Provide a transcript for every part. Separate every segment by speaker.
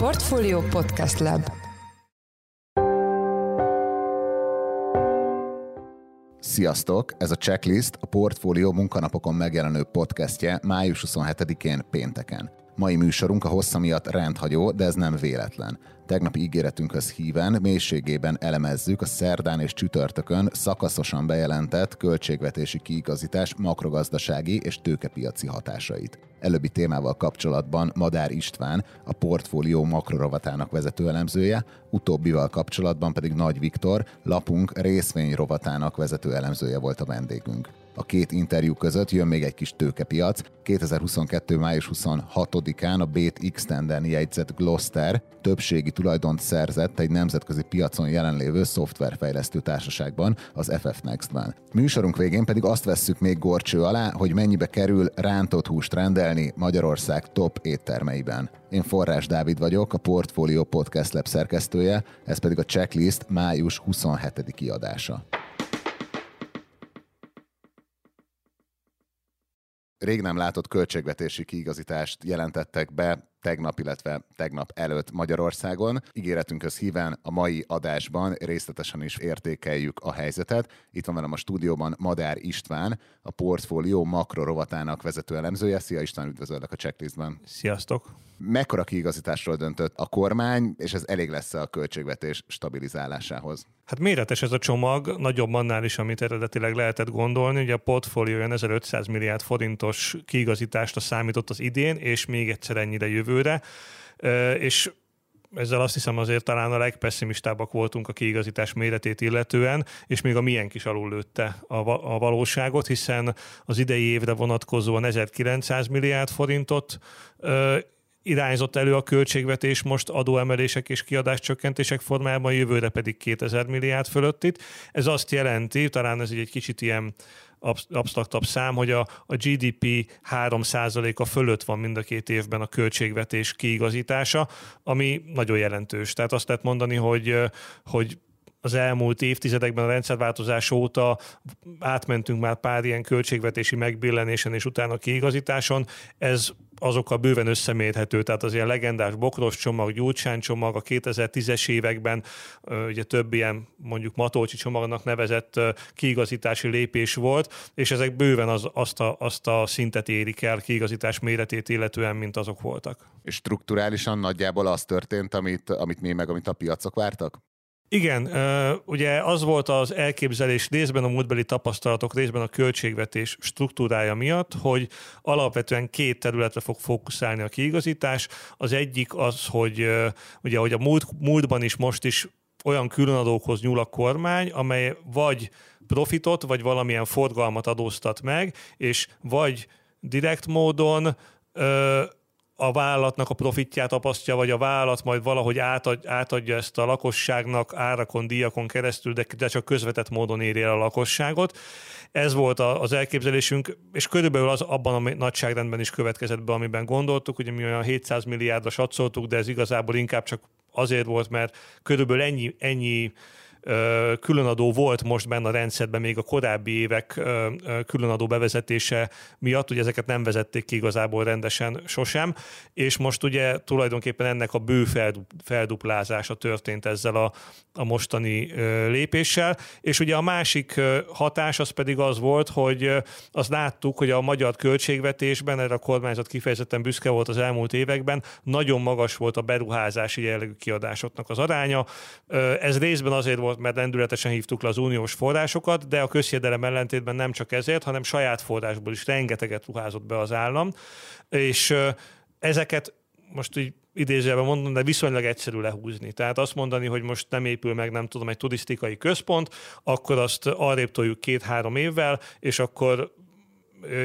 Speaker 1: Portfolio Podcast Lab
Speaker 2: Sziasztok! Ez a Checklist a Portfolio munkanapokon megjelenő podcastje május 27-én pénteken. Mai műsorunk a hossza miatt rendhagyó, de ez nem véletlen. Tegnapi ígéretünkhöz híven mélységében elemezzük a szerdán és csütörtökön szakaszosan bejelentett költségvetési kiigazítás makrogazdasági és tőkepiaci hatásait. Előbbi témával kapcsolatban Madár István, a portfólió makrorovatának vezető elemzője, utóbbival kapcsolatban pedig Nagy Viktor, lapunk részvény rovatának vezető elemzője volt a vendégünk. A két interjú között jön még egy kis tőkepiac. 2022. május 26-án a Bét x jegyzett Gloster többségi tulajdont szerzett egy nemzetközi piacon jelenlévő szoftverfejlesztő társaságban, az FF Next-ben. Műsorunk végén pedig azt vesszük még gorcső alá, hogy mennyibe kerül rántott húst rendelni Magyarország top éttermeiben. Én Forrás Dávid vagyok, a Portfolio Podcast Lab szerkesztője, ez pedig a checklist május 27. kiadása. Rég nem látott költségvetési kiigazítást jelentettek be tegnap, illetve tegnap előtt Magyarországon. Ígéretünkhöz híven a mai adásban részletesen is értékeljük a helyzetet. Itt van velem a stúdióban Madár István, a portfólió makrorovatának vezető elemzője. Szia István, üdvözöllek a checklistben.
Speaker 3: Sziasztok!
Speaker 2: Mekkora kiigazításról döntött a kormány, és ez elég lesz a költségvetés stabilizálásához?
Speaker 3: Hát méretes ez a csomag, nagyobb annál is, amit eredetileg lehetett gondolni. Ugye a portfólió olyan 1500 milliárd forintos kiigazításra számított az idén, és még egyszer ennyire jövőre. És ezzel azt hiszem azért talán a legpesszimistábbak voltunk a kiigazítás méretét illetően, és még a miénk is lőtte a, a valóságot, hiszen az idei évre vonatkozóan 1900 milliárd forintot irányzott elő a költségvetés most adóemelések és kiadáscsökkentések formájában, jövőre pedig 2000 milliárd fölött itt. Ez azt jelenti, talán ez egy kicsit ilyen absztraktabb szám, hogy a, a GDP 3%-a fölött van mind a két évben a költségvetés kiigazítása, ami nagyon jelentős. Tehát azt lehet mondani, hogy, hogy az elmúlt évtizedekben a rendszerváltozás óta átmentünk már pár ilyen költségvetési megbillenésen és utána kiigazításon. Ez azokkal bőven összemérhető, tehát az ilyen legendás bokros csomag, gyurcsány csomag, a 2010-es években ugye több ilyen mondjuk Matolcsi csomagnak nevezett kiigazítási lépés volt, és ezek bőven az, azt, a, azt a szintet érik el kiigazítás méretét illetően, mint azok voltak.
Speaker 2: És strukturálisan nagyjából az történt, amit, amit mi meg, amit a piacok vártak?
Speaker 3: Igen, ugye az volt az elképzelés részben a múltbeli tapasztalatok, részben a költségvetés struktúrája miatt, hogy alapvetően két területre fog fókuszálni a kiigazítás. Az egyik az, hogy ugye, hogy a múlt, múltban is most is olyan különadókhoz nyúl a kormány, amely vagy profitot, vagy valamilyen forgalmat adóztat meg, és vagy direkt módon a vállalatnak a profitját apasztja, vagy a vállalat majd valahogy átad, átadja ezt a lakosságnak árakon, díjakon keresztül, de, de csak közvetett módon éri el a lakosságot. Ez volt az elképzelésünk, és körülbelül az abban a nagyságrendben is következett be, amiben gondoltuk, ugye mi olyan 700 milliárdra satszoltuk, de ez igazából inkább csak azért volt, mert körülbelül ennyi, ennyi különadó volt most benne a rendszerben még a korábbi évek különadó bevezetése miatt, ugye ezeket nem vezették ki igazából rendesen sosem, és most ugye tulajdonképpen ennek a bő felduplázása történt ezzel a, a mostani lépéssel, és ugye a másik hatás az pedig az volt, hogy azt láttuk, hogy a magyar költségvetésben, erre a kormányzat kifejezetten büszke volt az elmúlt években, nagyon magas volt a beruházási jellegű kiadásoknak az aránya. Ez részben azért volt, volt, mert lendületesen hívtuk le az uniós forrásokat, de a közhiedelem ellentétben nem csak ezért, hanem saját forrásból is rengeteget ruházott be az állam, és ezeket most így idézőjelben mondom, de viszonylag egyszerű lehúzni. Tehát azt mondani, hogy most nem épül meg, nem tudom, egy turisztikai központ, akkor azt arrébb toljuk két-három évvel, és akkor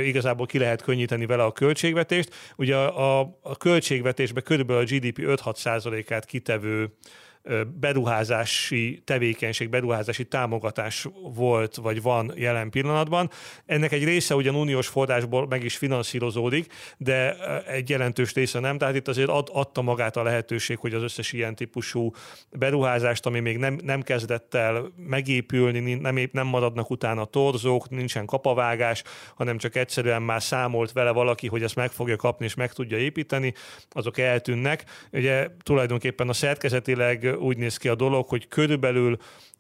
Speaker 3: igazából ki lehet könnyíteni vele a költségvetést. Ugye a, a, a költségvetésbe körülbelül a GDP 5-6 százalékát kitevő beruházási tevékenység, beruházási támogatás volt, vagy van jelen pillanatban. Ennek egy része ugyan uniós forrásból meg is finanszírozódik, de egy jelentős része nem. Tehát itt azért ad, adta magát a lehetőség, hogy az összes ilyen típusú beruházást, ami még nem, nem kezdett el megépülni, nem, nem maradnak utána torzók, nincsen kapavágás, hanem csak egyszerűen már számolt vele valaki, hogy ezt meg fogja kapni és meg tudja építeni, azok eltűnnek. Ugye tulajdonképpen a szerkezetileg úgy néz ki a dolog, hogy körülbelül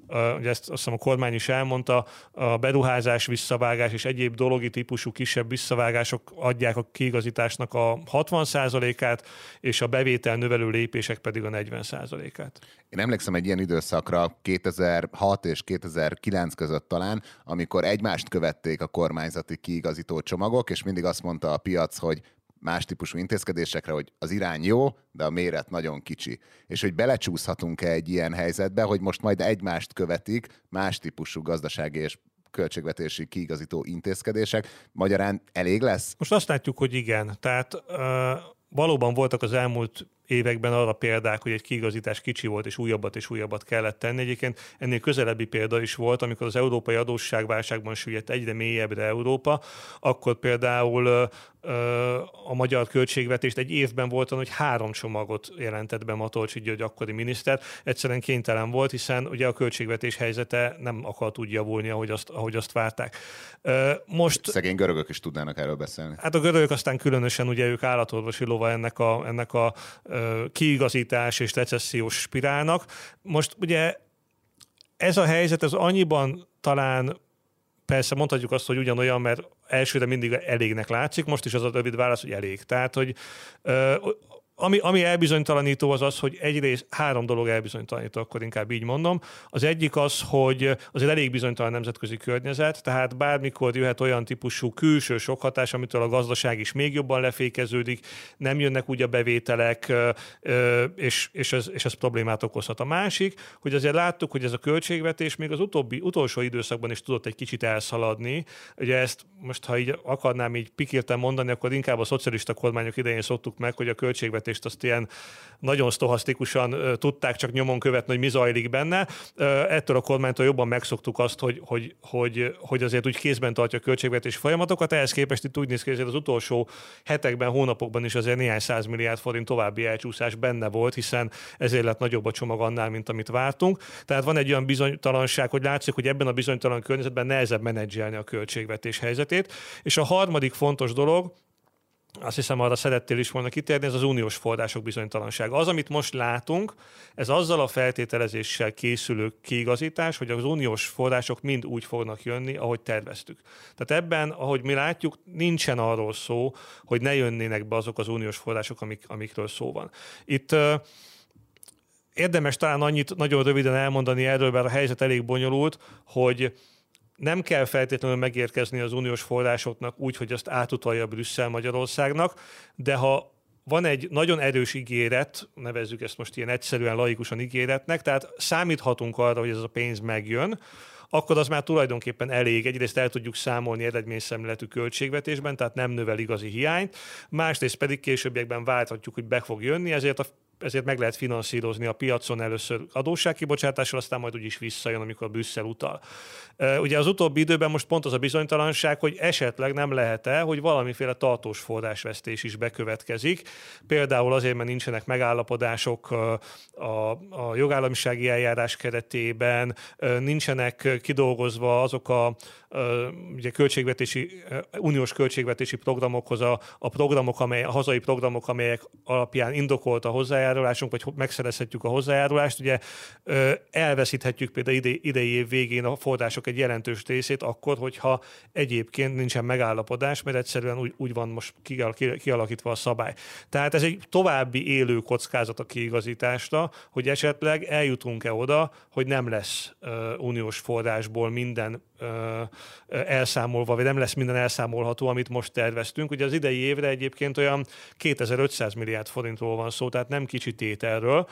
Speaker 3: ugye ezt azt hiszem a kormány is elmondta, a beruházás, visszavágás és egyéb dologi típusú kisebb visszavágások adják a kiigazításnak a 60%-át, és a bevétel növelő lépések pedig a 40%-át.
Speaker 2: Én emlékszem egy ilyen időszakra 2006 és 2009 között talán, amikor egymást követték a kormányzati kiigazító csomagok, és mindig azt mondta a piac, hogy más típusú intézkedésekre, hogy az irány jó, de a méret nagyon kicsi. És hogy belecsúszhatunk-e egy ilyen helyzetbe, hogy most majd egymást követik más típusú gazdasági és költségvetési kiigazító intézkedések. Magyarán elég lesz?
Speaker 3: Most azt látjuk, hogy igen. Tehát uh, valóban voltak az elmúlt években arra példák, hogy egy kiigazítás kicsi volt, és újabbat és újabbat kellett tenni. Egyébként ennél közelebbi példa is volt, amikor az európai adósságválságban süllyedt egyre mélyebbre Európa, akkor például a magyar költségvetést egy évben volt, hogy három csomagot jelentett be Matolcsi György akkori miniszter. Egyszerűen kénytelen volt, hiszen ugye a költségvetés helyzete nem akart úgy javulni, ahogy azt, ahogy azt várták.
Speaker 2: Most, Szegény görögök is tudnának erről beszélni.
Speaker 3: Hát a görögök aztán különösen ugye ők állatorvosi lova ennek a, ennek a kiigazítás és recessziós spirálnak. Most ugye ez a helyzet, ez annyiban talán persze mondhatjuk azt, hogy ugyanolyan, mert elsőre mindig elégnek látszik, most is az a rövid válasz, hogy elég. Tehát, hogy ami, ami elbizonytalanító az az, hogy egyrészt három dolog elbizonytalanító, akkor inkább így mondom. Az egyik az, hogy azért elég bizonytalan nemzetközi környezet, tehát bármikor jöhet olyan típusú külső sok hatás, amitől a gazdaság is még jobban lefékeződik, nem jönnek úgy a bevételek, és, és, ez, és ez problémát okozhat. A másik, hogy azért láttuk, hogy ez a költségvetés még az utóbbi, utolsó időszakban is tudott egy kicsit elszaladni. Ugye ezt most, ha így akarnám így pikírten mondani, akkor inkább a szocialista kormányok idején szoktuk meg, hogy a költségvetés költségvetést azt ilyen nagyon stohasztikusan tudták csak nyomon követni, hogy mi zajlik benne. Ettől a kormánytól jobban megszoktuk azt, hogy, hogy, hogy, hogy azért úgy kézben tartja a költségvetési folyamatokat. Ehhez képest itt úgy néz ki, hogy az utolsó hetekben, hónapokban is azért néhány milliárd forint további elcsúszás benne volt, hiszen ezért lett nagyobb a csomag annál, mint amit vártunk. Tehát van egy olyan bizonytalanság, hogy látszik, hogy ebben a bizonytalan környezetben nehezebb menedzselni a költségvetés helyzetét. És a harmadik fontos dolog, azt hiszem arra szerettél is volna kitérni, ez az uniós források bizonytalansága. Az, amit most látunk, ez azzal a feltételezéssel készülő kiigazítás, hogy az uniós források mind úgy fognak jönni, ahogy terveztük. Tehát ebben, ahogy mi látjuk, nincsen arról szó, hogy ne jönnének be azok az uniós források, amik, amikről szó van. Itt érdemes talán annyit nagyon röviden elmondani erről, mert a helyzet elég bonyolult, hogy nem kell feltétlenül megérkezni az uniós forrásoknak úgy, hogy azt átutalja Brüsszel Magyarországnak, de ha van egy nagyon erős ígéret, nevezzük ezt most ilyen egyszerűen laikusan ígéretnek, tehát számíthatunk arra, hogy ez a pénz megjön, akkor az már tulajdonképpen elég. Egyrészt el tudjuk számolni eredményszemletű költségvetésben, tehát nem növel igazi hiányt, másrészt pedig későbbiekben várhatjuk, hogy be fog jönni, ezért a ezért meg lehet finanszírozni a piacon először adósságkibocsátással, aztán majd úgyis visszajön, amikor Brüsszel utal. Ugye az utóbbi időben most pont az a bizonytalanság, hogy esetleg nem lehet-e, hogy valamiféle tartós forrásvesztés is bekövetkezik. Például azért, mert nincsenek megállapodások a, a jogállamisági eljárás keretében, nincsenek kidolgozva azok a ugye költségvetési, uniós költségvetési programokhoz a, a programok, amely, a hazai programok, amelyek alapján indokolt a hozzájárulásunk, vagy megszerezhetjük a hozzájárulást, ugye elveszíthetjük például ide, idei év végén a források egy jelentős részét akkor, hogyha egyébként nincsen megállapodás, mert egyszerűen úgy, úgy van most kialakítva a szabály. Tehát ez egy további élő kockázat a kiigazításra, hogy esetleg eljutunk-e oda, hogy nem lesz uniós forrásból minden elszámolva, vagy nem lesz minden elszámolható, amit most terveztünk. Ugye az idei évre egyébként olyan 2500 milliárd forintról van szó, tehát nem kicsit tételről.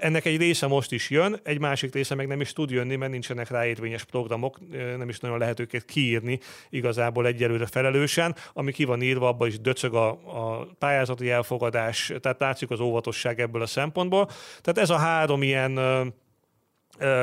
Speaker 3: Ennek egy része most is jön, egy másik része meg nem is tud jönni, mert nincsenek ráérvényes programok, nem is nagyon lehet őket kiírni igazából egyelőre felelősen. Ami ki van írva, abban is döcög a, a pályázati elfogadás, tehát látszik az óvatosság ebből a szempontból. Tehát ez a három ilyen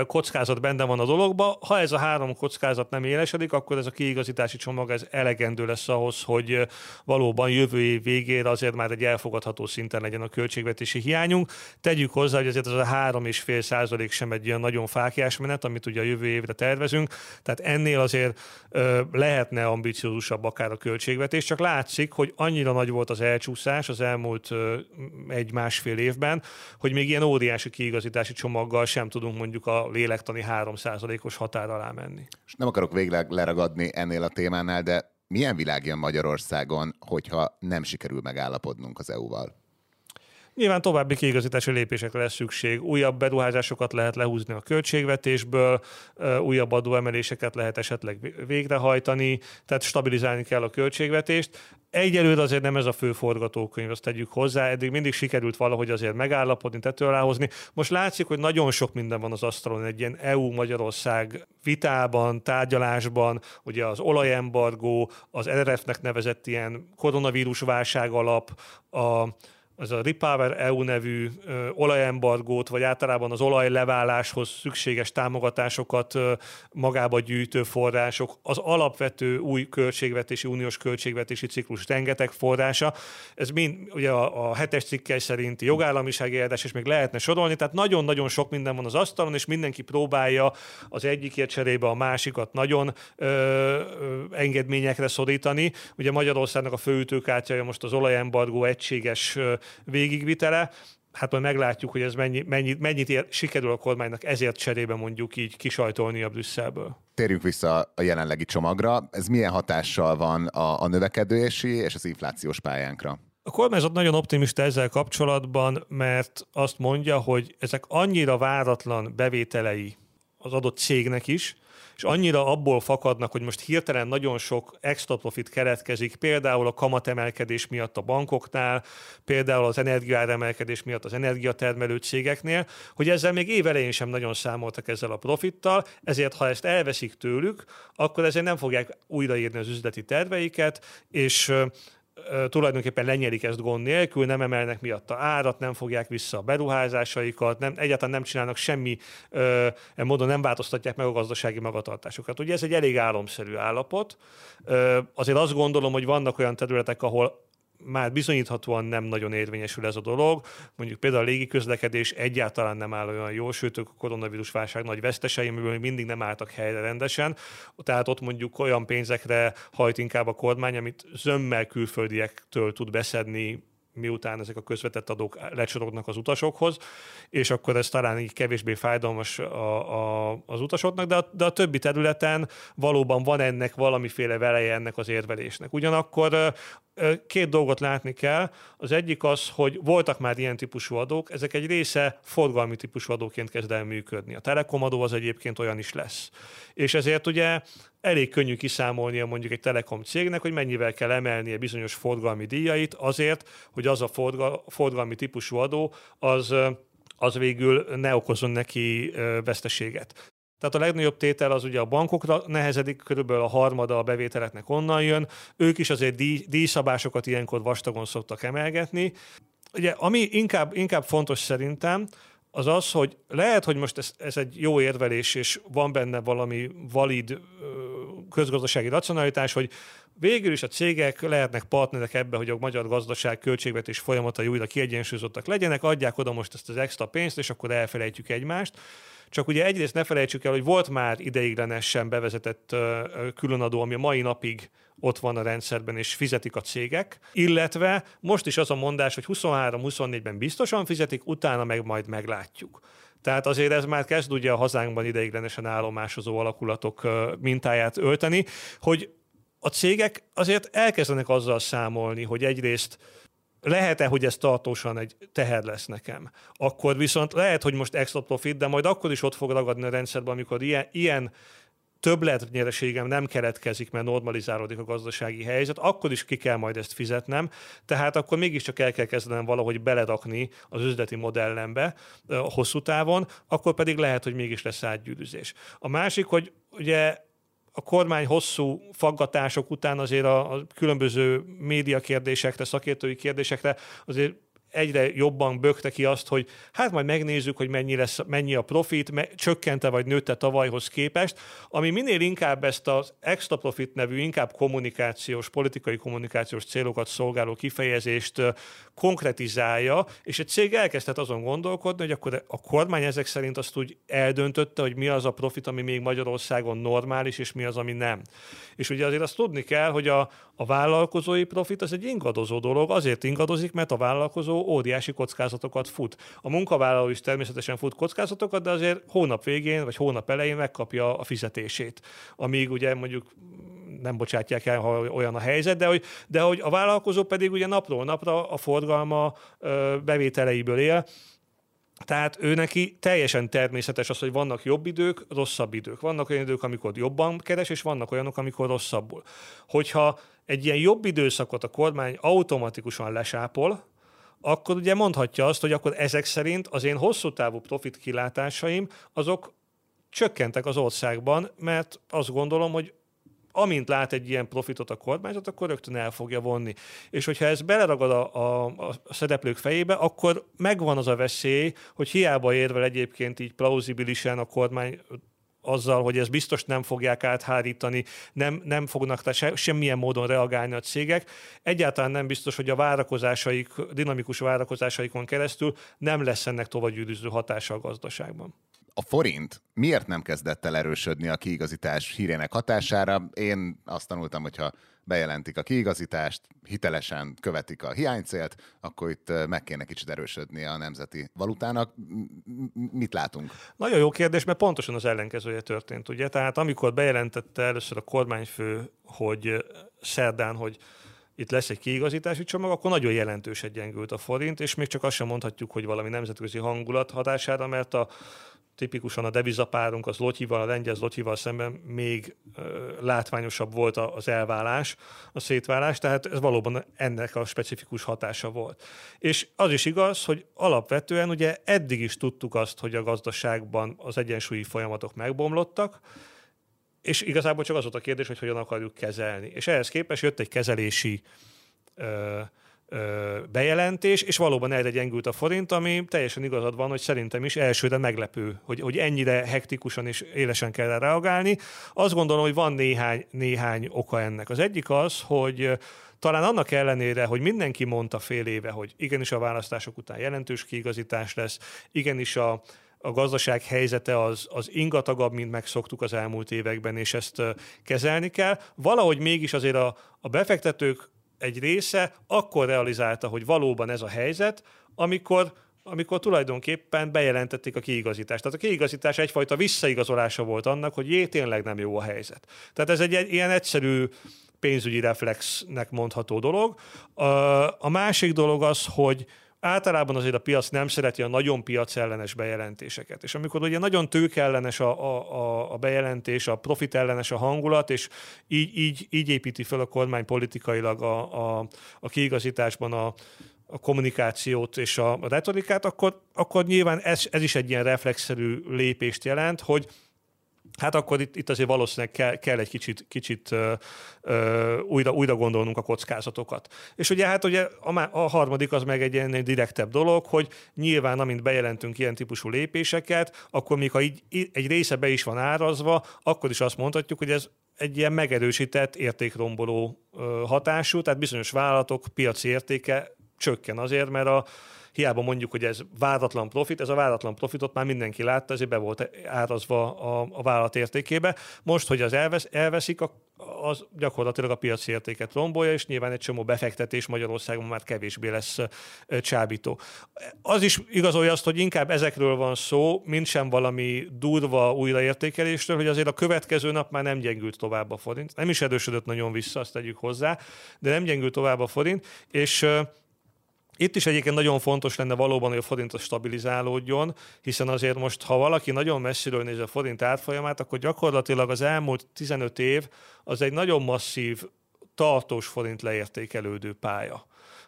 Speaker 3: kockázat benne van a dologba. Ha ez a három kockázat nem élesedik, akkor ez a kiigazítási csomag ez elegendő lesz ahhoz, hogy valóban jövő év végére azért már egy elfogadható szinten legyen a költségvetési hiányunk. Tegyük hozzá, hogy azért az a három és fél százalék sem egy olyan nagyon fákjás menet, amit ugye a jövő évre tervezünk. Tehát ennél azért ö, lehetne ambiciózusabb akár a költségvetés, csak látszik, hogy annyira nagy volt az elcsúszás az elmúlt egy-másfél évben, hogy még ilyen óriási kiigazítási csomaggal sem tudunk mondjuk mondjuk a lélektani 3%-os határ alá menni.
Speaker 2: És nem akarok végleg leragadni ennél a témánál, de milyen világ jön Magyarországon, hogyha nem sikerül megállapodnunk az EU-val?
Speaker 3: Nyilván további kiigazítási lépésekre lesz szükség. Újabb beruházásokat lehet lehúzni a költségvetésből, újabb adóemeléseket lehet esetleg végrehajtani, tehát stabilizálni kell a költségvetést. Egyelőre azért nem ez a fő forgatókönyv, azt tegyük hozzá. Eddig mindig sikerült valahogy azért megállapodni, tető. Most látszik, hogy nagyon sok minden van az asztalon egy ilyen EU-Magyarország vitában, tárgyalásban, ugye az olajembargó, az RRF-nek nevezett ilyen koronavírus válság alap, a az a Repower EU nevű olajembargót, vagy általában az olajleváláshoz szükséges támogatásokat ö, magába gyűjtő források, az alapvető új költségvetési, uniós költségvetési ciklus rengeteg forrása. Ez mind ugye a, a hetes cikkely szerinti jogállamisági eldás, és még lehetne sorolni, tehát nagyon-nagyon sok minden van az asztalon, és mindenki próbálja az egyikért cserébe a másikat nagyon ö, ö, engedményekre szorítani. Ugye Magyarországnak a főütőkártyája most az olajembargó egységes végigvitele, hát majd meglátjuk, hogy ez mennyi, mennyit, mennyit ér, sikerül a kormánynak ezért cserébe mondjuk így kisajtolni a Brüsszelből.
Speaker 2: Térjünk vissza a jelenlegi csomagra. Ez milyen hatással van a, a növekedési és az inflációs pályánkra?
Speaker 3: A kormányzat nagyon optimista ezzel kapcsolatban, mert azt mondja, hogy ezek annyira váratlan bevételei az adott cégnek is, és annyira abból fakadnak, hogy most hirtelen nagyon sok extra profit keletkezik, például a kamatemelkedés miatt a bankoknál, például az energiaáremelkedés miatt az energiatermelő cégeknél, hogy ezzel még évelején sem nagyon számoltak ezzel a profittal, ezért ha ezt elveszik tőlük, akkor ezért nem fogják újraírni az üzleti terveiket, és tulajdonképpen lenyelik ezt gond nélkül, nem emelnek miatta árat, nem fogják vissza a beruházásaikat, nem, egyáltalán nem csinálnak semmi ö, módon, nem változtatják meg a gazdasági magatartásukat. Ugye ez egy elég álomszerű állapot. Ö, azért azt gondolom, hogy vannak olyan területek, ahol már bizonyíthatóan nem nagyon érvényesül ez a dolog. Mondjuk például a légiközlekedés egyáltalán nem áll olyan jól, sőt a koronavírus válság nagy vesztesei, amiből mindig nem álltak helyre rendesen. Tehát ott mondjuk olyan pénzekre hajt inkább a kormány, amit zömmel külföldiektől tud beszedni miután ezek a közvetett adók lecsorognak az utasokhoz, és akkor ez talán így kevésbé fájdalmas a, a, az utasoknak, de a, de a többi területen valóban van ennek valamiféle veleje ennek az érvelésnek. Ugyanakkor két dolgot látni kell. Az egyik az, hogy voltak már ilyen típusú adók, ezek egy része forgalmi típusú adóként kezd el működni. A telekomadó az egyébként olyan is lesz. És ezért ugye elég könnyű kiszámolnia mondjuk egy telekom cégnek, hogy mennyivel kell emelnie bizonyos forgalmi díjait azért, hogy az a forgalmi típusú adó az az végül ne okozon neki veszteséget. Tehát a legnagyobb tétel az ugye a bankokra nehezedik, körülbelül a harmada a bevételeknek onnan jön. Ők is azért díj, díjszabásokat ilyenkor vastagon szoktak emelgetni. Ugye, ami inkább, inkább fontos szerintem, az az, hogy lehet, hogy most ez, ez egy jó érvelés, és van benne valami valid közgazdasági racionalitás, hogy végül is a cégek lehetnek partnerek ebbe, hogy a magyar gazdaság költségvetés folyamatai újra kiegyensúlyozottak legyenek, adják oda most ezt az extra pénzt, és akkor elfelejtjük egymást. Csak ugye egyrészt ne felejtsük el, hogy volt már ideiglenesen bevezetett különadó, ami a mai napig ott van a rendszerben, és fizetik a cégek, illetve most is az a mondás, hogy 23-24-ben biztosan fizetik, utána meg majd meglátjuk. Tehát azért ez már kezd ugye a hazánkban ideiglenesen állomásozó alakulatok mintáját ölteni, hogy a cégek azért elkezdenek azzal számolni, hogy egyrészt lehet-e, hogy ez tartósan egy teher lesz nekem? Akkor viszont lehet, hogy most extra profit, de majd akkor is ott fog ragadni a rendszerben, amikor ilyen, ilyen többletnyereségem nem keletkezik, mert normalizálódik a gazdasági helyzet, akkor is ki kell majd ezt fizetnem, tehát akkor mégiscsak el kell kezdenem valahogy beledakni az üzleti modellembe hosszú távon, akkor pedig lehet, hogy mégis lesz átgyűrűzés. A másik, hogy ugye a kormány hosszú faggatások után azért a, a különböző média kérdésekre, szakértői kérdésekre azért egyre jobban bökte ki azt, hogy hát majd megnézzük, hogy mennyi, lesz, mennyi a profit, me, csökkente vagy nőtte tavalyhoz képest, ami minél inkább ezt az extra profit nevű, inkább kommunikációs, politikai kommunikációs célokat szolgáló kifejezést konkretizálja, és egy cég elkezdett azon gondolkodni, hogy akkor a kormány ezek szerint azt úgy eldöntötte, hogy mi az a profit, ami még Magyarországon normális, és mi az, ami nem. És ugye azért azt tudni kell, hogy a, a vállalkozói profit az egy ingadozó dolog, azért ingadozik, mert a vállalkozó óriási kockázatokat fut. A munkavállaló is természetesen fut kockázatokat, de azért hónap végén vagy hónap elején megkapja a fizetését. Amíg ugye mondjuk nem bocsátják el, ha olyan a helyzet, de hogy, de hogy a vállalkozó pedig ugye napról napra a forgalma bevételeiből él, tehát ő neki teljesen természetes az, hogy vannak jobb idők, rosszabb idők. Vannak olyan idők, amikor jobban keres, és vannak olyanok, amikor rosszabbul. Hogyha egy ilyen jobb időszakot a kormány automatikusan lesápol, akkor ugye mondhatja azt, hogy akkor ezek szerint az én hosszú távú profit kilátásaim azok csökkentek az országban, mert azt gondolom, hogy amint lát egy ilyen profitot a kormányzat, akkor rögtön el fogja vonni. És hogyha ez beleragad a, a, a szereplők fejébe, akkor megvan az a veszély, hogy hiába érvel egyébként így plauzibilisen a kormány azzal, hogy ez biztos nem fogják áthárítani, nem, nem fognak se, semmilyen módon reagálni a cégek. Egyáltalán nem biztos, hogy a várakozásaik, dinamikus várakozásaikon keresztül nem lesz ennek tovagyűrűző hatása a gazdaságban
Speaker 2: a forint miért nem kezdett el erősödni a kiigazítás hírének hatására? Én azt tanultam, hogyha bejelentik a kiigazítást, hitelesen követik a hiánycélt, akkor itt meg kéne kicsit erősödni a nemzeti valutának. Mit látunk?
Speaker 3: Nagyon jó kérdés, mert pontosan az ellenkezője történt, ugye? Tehát amikor bejelentette először a kormányfő, hogy szerdán, hogy itt lesz egy kiigazítási csomag, akkor nagyon jelentősen gyengült a forint, és még csak azt sem mondhatjuk, hogy valami nemzetközi hangulat hatására, mert a tipikusan a devizapárunk az lotyival, a lengyel lotyival szemben még látványosabb volt az elválás, a szétválás, tehát ez valóban ennek a specifikus hatása volt. És az is igaz, hogy alapvetően ugye eddig is tudtuk azt, hogy a gazdaságban az egyensúlyi folyamatok megbomlottak, és igazából csak az volt a kérdés, hogy hogyan akarjuk kezelni. És ehhez képest jött egy kezelési ö, bejelentés, és valóban erre gyengült a forint, ami teljesen igazad van, hogy szerintem is elsőre meglepő, hogy, hogy ennyire hektikusan és élesen kell reagálni. Azt gondolom, hogy van néhány, néhány oka ennek. Az egyik az, hogy talán annak ellenére, hogy mindenki mondta fél éve, hogy igenis a választások után jelentős kiigazítás lesz, igenis a, a gazdaság helyzete az, az ingatagabb, mint megszoktuk az elmúlt években, és ezt kezelni kell. Valahogy mégis azért a, a befektetők egy része akkor realizálta, hogy valóban ez a helyzet, amikor amikor tulajdonképpen bejelentették a kiigazítást. Tehát a kiigazítás egyfajta visszaigazolása volt annak, hogy jé, tényleg nem jó a helyzet. Tehát ez egy ilyen egyszerű pénzügyi reflexnek mondható dolog. A másik dolog az, hogy általában azért a piac nem szereti a nagyon piacellenes bejelentéseket. És amikor ugye nagyon tőkellenes a, a, a bejelentés, a profit ellenes a hangulat, és így, így, így építi fel a kormány politikailag a, a, a kiigazításban a, a kommunikációt és a retorikát, akkor, akkor nyilván ez, ez is egy ilyen reflexzerű lépést jelent, hogy Hát akkor itt, itt azért valószínűleg kell, kell egy kicsit, kicsit ö, ö, újra, újra gondolnunk a kockázatokat. És ugye hát ugye a, a harmadik az meg egy ilyen direktebb dolog, hogy nyilván amint bejelentünk ilyen típusú lépéseket, akkor még ha így, egy része be is van árazva, akkor is azt mondhatjuk, hogy ez egy ilyen megerősített értékromboló hatású, tehát bizonyos vállalatok piaci értéke csökken azért, mert a, hiába mondjuk, hogy ez váratlan profit, ez a váratlan profitot már mindenki látta, ezért be volt árazva a, a vállalat értékébe. Most, hogy az elvesz, elveszik, az gyakorlatilag a piaci értéket rombolja, és nyilván egy csomó befektetés Magyarországon már kevésbé lesz csábító. Az is igazolja azt, hogy inkább ezekről van szó, mint sem valami durva újraértékelésről, hogy azért a következő nap már nem gyengült tovább a forint. Nem is erősödött nagyon vissza, azt tegyük hozzá, de nem gyengült tovább a forint, és Itt is egyébként nagyon fontos lenne valóban, hogy a forint stabilizálódjon, hiszen azért most, ha valaki nagyon messziről nézi a forint átfolyamát, akkor gyakorlatilag az elmúlt 15 év az egy nagyon masszív, tartós forint leértékelődő pálya.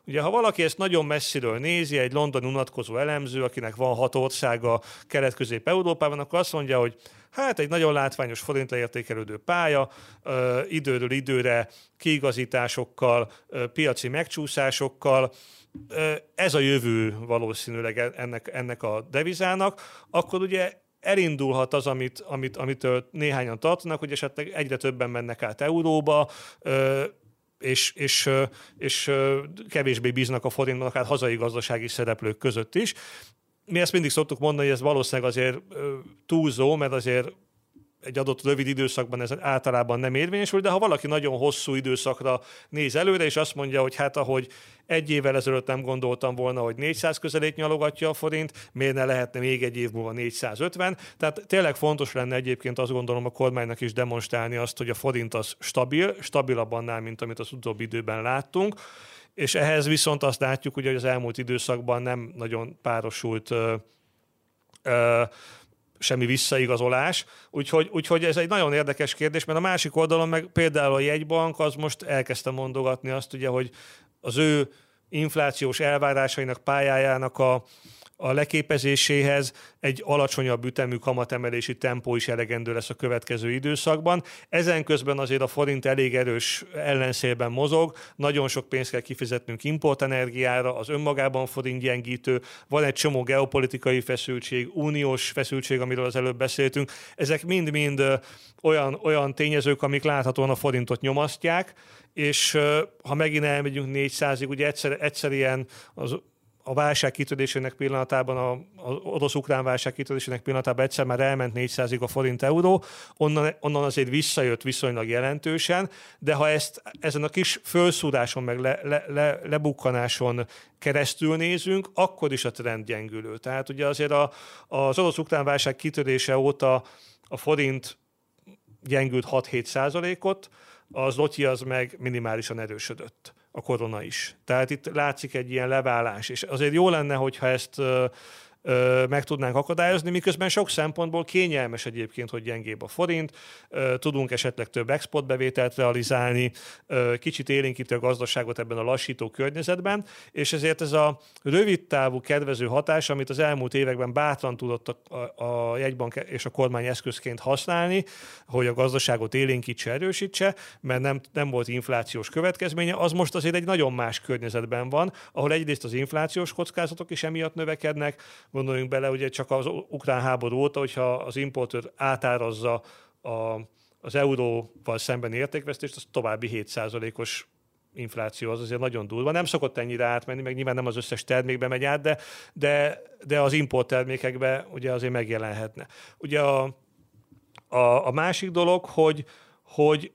Speaker 3: Ugye, ha valaki ezt nagyon messziről nézi, egy London unatkozó elemző, akinek van hat országa kelet-közép-európában, akkor azt mondja, hogy hát egy nagyon látványos forint leértékelődő pálya, időről időre kiigazításokkal, piaci megcsúszásokkal, ez a jövő valószínűleg ennek, ennek a devizának, akkor ugye elindulhat az, amit, amit, amitől néhányan tartanak, hogy esetleg egyre többen mennek át euróba, és, és, és kevésbé bíznak a forintban, akár hazai gazdasági szereplők között is. Mi ezt mindig szoktuk mondani, hogy ez valószínűleg azért túlzó, mert azért egy adott rövid időszakban ez általában nem érvényesül, de ha valaki nagyon hosszú időszakra néz előre, és azt mondja, hogy hát ahogy egy évvel ezelőtt nem gondoltam volna, hogy 400 közelét nyalogatja a forint, miért ne lehetne még egy év múlva 450. Tehát tényleg fontos lenne egyébként azt gondolom a kormánynak is demonstrálni azt, hogy a forint az stabil, stabilabb annál, mint amit az utóbbi időben láttunk. És ehhez viszont azt látjuk, hogy az elmúlt időszakban nem nagyon párosult ö, ö, semmi visszaigazolás. Úgyhogy, úgyhogy ez egy nagyon érdekes kérdés, mert a másik oldalon meg például a jegybank az most elkezdte mondogatni azt, ugye, hogy az ő inflációs elvárásainak pályájának a, a leképezéséhez egy alacsonyabb ütemű kamatemelési tempó is elegendő lesz a következő időszakban. Ezen közben azért a forint elég erős ellenszélben mozog, nagyon sok pénzt kell kifizetnünk importenergiára, az önmagában forint gyengítő, van egy csomó geopolitikai feszültség, uniós feszültség, amiről az előbb beszéltünk. Ezek mind-mind olyan, olyan tényezők, amik láthatóan a forintot nyomasztják, és ha megint elmegyünk 400-ig, ugye egyszer, egyszer ilyen az a válság kitörésének pillanatában, a, az orosz-ukrán válság kitörésének pillanatában egyszer már elment 400-ig a forint euró, onnan, onnan azért visszajött viszonylag jelentősen, de ha ezt ezen a kis fölszúráson, meg le, le, le, lebukkanáson keresztül nézünk, akkor is a trend gyengülő. Tehát ugye azért a, az orosz-ukrán válság kitörése óta a forint gyengült 6-7 százalékot, az lotyi az meg minimálisan erősödött a korona is. Tehát itt látszik egy ilyen leválás, és azért jó lenne, hogyha ezt meg tudnánk akadályozni, miközben sok szempontból kényelmes egyébként, hogy gyengébb a forint, tudunk esetleg több exportbevételt realizálni, kicsit élénkíti a gazdaságot ebben a lassító környezetben, és ezért ez a rövid távú kedvező hatás, amit az elmúlt években bátran tudott a, a jegybank és a kormány eszközként használni, hogy a gazdaságot élénkítse, erősítse, mert nem, nem volt inflációs következménye, az most azért egy nagyon más környezetben van, ahol egyrészt az inflációs kockázatok is emiatt növekednek, Gondoljunk bele, ugye csak az ukrán háború óta, hogyha az importőr átárazza a, az euróval szemben értékvesztést, az további 7%-os infláció az azért nagyon durva. Nem szokott ennyire átmenni, meg nyilván nem az összes termékbe megy át, de, de, de az import termékekbe ugye azért megjelenhetne. Ugye a, a, a másik dolog, hogy, hogy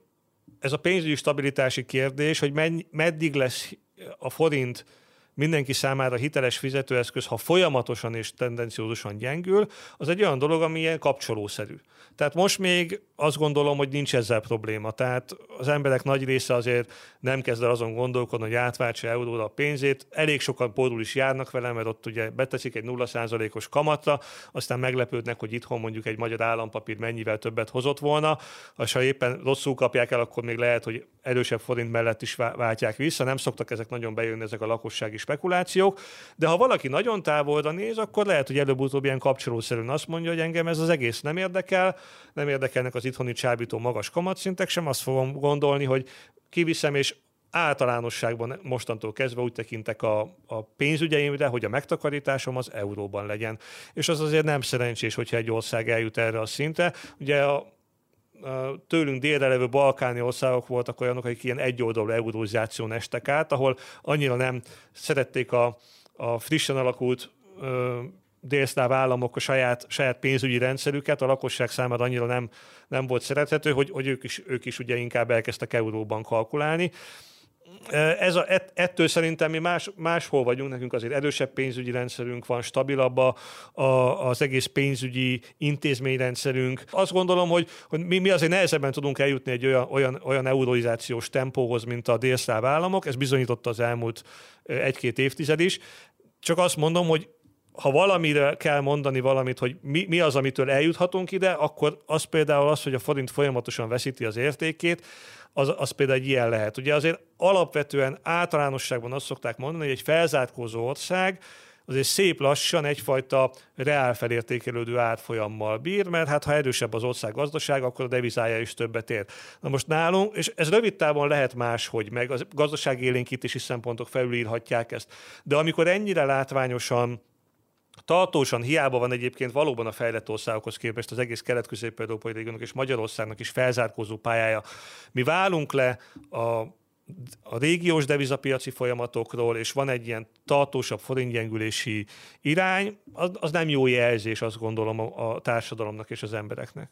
Speaker 3: ez a pénzügyi stabilitási kérdés, hogy meddig lesz a forint mindenki számára hiteles fizetőeszköz, ha folyamatosan és tendenciózusan gyengül, az egy olyan dolog, ami ilyen kapcsolószerű. Tehát most még azt gondolom, hogy nincs ezzel probléma. Tehát az emberek nagy része azért nem kezd el azon gondolkodni, hogy átváltsa euróra a pénzét. Elég sokan borul is járnak vele, mert ott ugye beteszik egy 0%-os kamatra, aztán meglepődnek, hogy itthon mondjuk egy magyar állampapír mennyivel többet hozott volna. És ha éppen rosszul kapják el, akkor még lehet, hogy erősebb forint mellett is váltják vissza. Nem szoktak ezek nagyon bejönni, ezek a lakossági spekulációk. De ha valaki nagyon távolra néz, akkor lehet, hogy előbb-utóbb ilyen kapcsolószerűen azt mondja, hogy engem ez az egész nem érdekel, nem érdekelnek az itthoni csábító magas kamatszintek sem, azt fogom gondolni, hogy kiviszem, és általánosságban mostantól kezdve úgy tekintek a, a pénzügyeimre, hogy a megtakarításom az euróban legyen. És az azért nem szerencsés, hogyha egy ország eljut erre a szintre. Ugye a tőlünk délre levő balkáni országok voltak olyanok, akik ilyen egyoldalú eurózáción estek át, ahol annyira nem szerették a, a frissen alakult ö, délszláv államok a saját, saját pénzügyi rendszerüket, a lakosság számára annyira nem, nem volt szerethető, hogy, hogy ők, is, ők is ugye inkább elkezdtek euróban kalkulálni. Ez a, ettől szerintem mi más, máshol vagyunk, nekünk azért erősebb pénzügyi rendszerünk van, stabilabb a, a, az egész pénzügyi intézményrendszerünk. Azt gondolom, hogy, hogy mi, mi azért nehezebben tudunk eljutni egy olyan, olyan, olyan eurolizációs tempóhoz, mint a délszláv államok, ez bizonyította az elmúlt egy-két évtized is. Csak azt mondom, hogy ha valamire kell mondani valamit, hogy mi, mi az, amitől eljuthatunk ide, akkor az például az, hogy a forint folyamatosan veszíti az értékét, az, az például egy ilyen lehet. Ugye azért alapvetően általánosságban azt szokták mondani, hogy egy felzárkózó ország azért szép lassan egyfajta reál felértékelődő árfolyammal bír, mert hát ha erősebb az ország gazdaság, akkor a devizája is többet ér. Na most nálunk, és ez rövid távon lehet máshogy, meg a gazdasági élénkítési szempontok felülírhatják ezt, de amikor ennyire látványosan tartósan hiába van egyébként valóban a fejlett országokhoz képest az egész kelet-közép-európai régiónak és Magyarországnak is felzárkózó pályája. Mi válunk le a a régiós devizapiaci folyamatokról, és van egy ilyen tartósabb forintgyengülési irány, az, az nem jó jelzés, azt gondolom, a, a társadalomnak és az embereknek.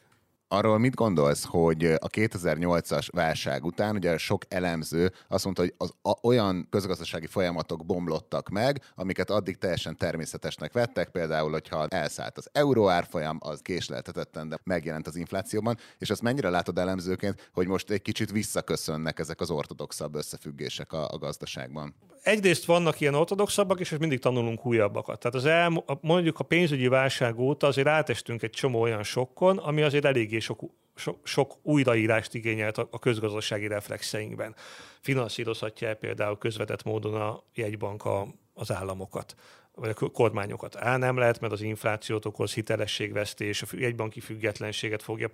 Speaker 2: Arról mit gondolsz, hogy a 2008-as válság után ugye sok elemző azt mondta, hogy az a, olyan közgazdasági folyamatok bomlottak meg, amiket addig teljesen természetesnek vettek, például, hogyha elszállt az euró árfolyam, az késleltetetten, de megjelent az inflációban, és azt mennyire látod elemzőként, hogy most egy kicsit visszaköszönnek ezek az ortodoxabb összefüggések a, a gazdaságban?
Speaker 3: egyrészt vannak ilyen ortodoxabbak, és mindig tanulunk újabbakat. Tehát az el, mondjuk a pénzügyi válság óta azért átestünk egy csomó olyan sokkon, ami azért eléggé sok, sok, sok újraírást igényelt a, a közgazdasági reflexeinkben. Finanszírozhatja például közvetett módon a jegybank a, az államokat vagy a kormányokat. Á, nem lehet, mert az inflációt okoz hitelességvesztés, a egybanki függetlenséget fogja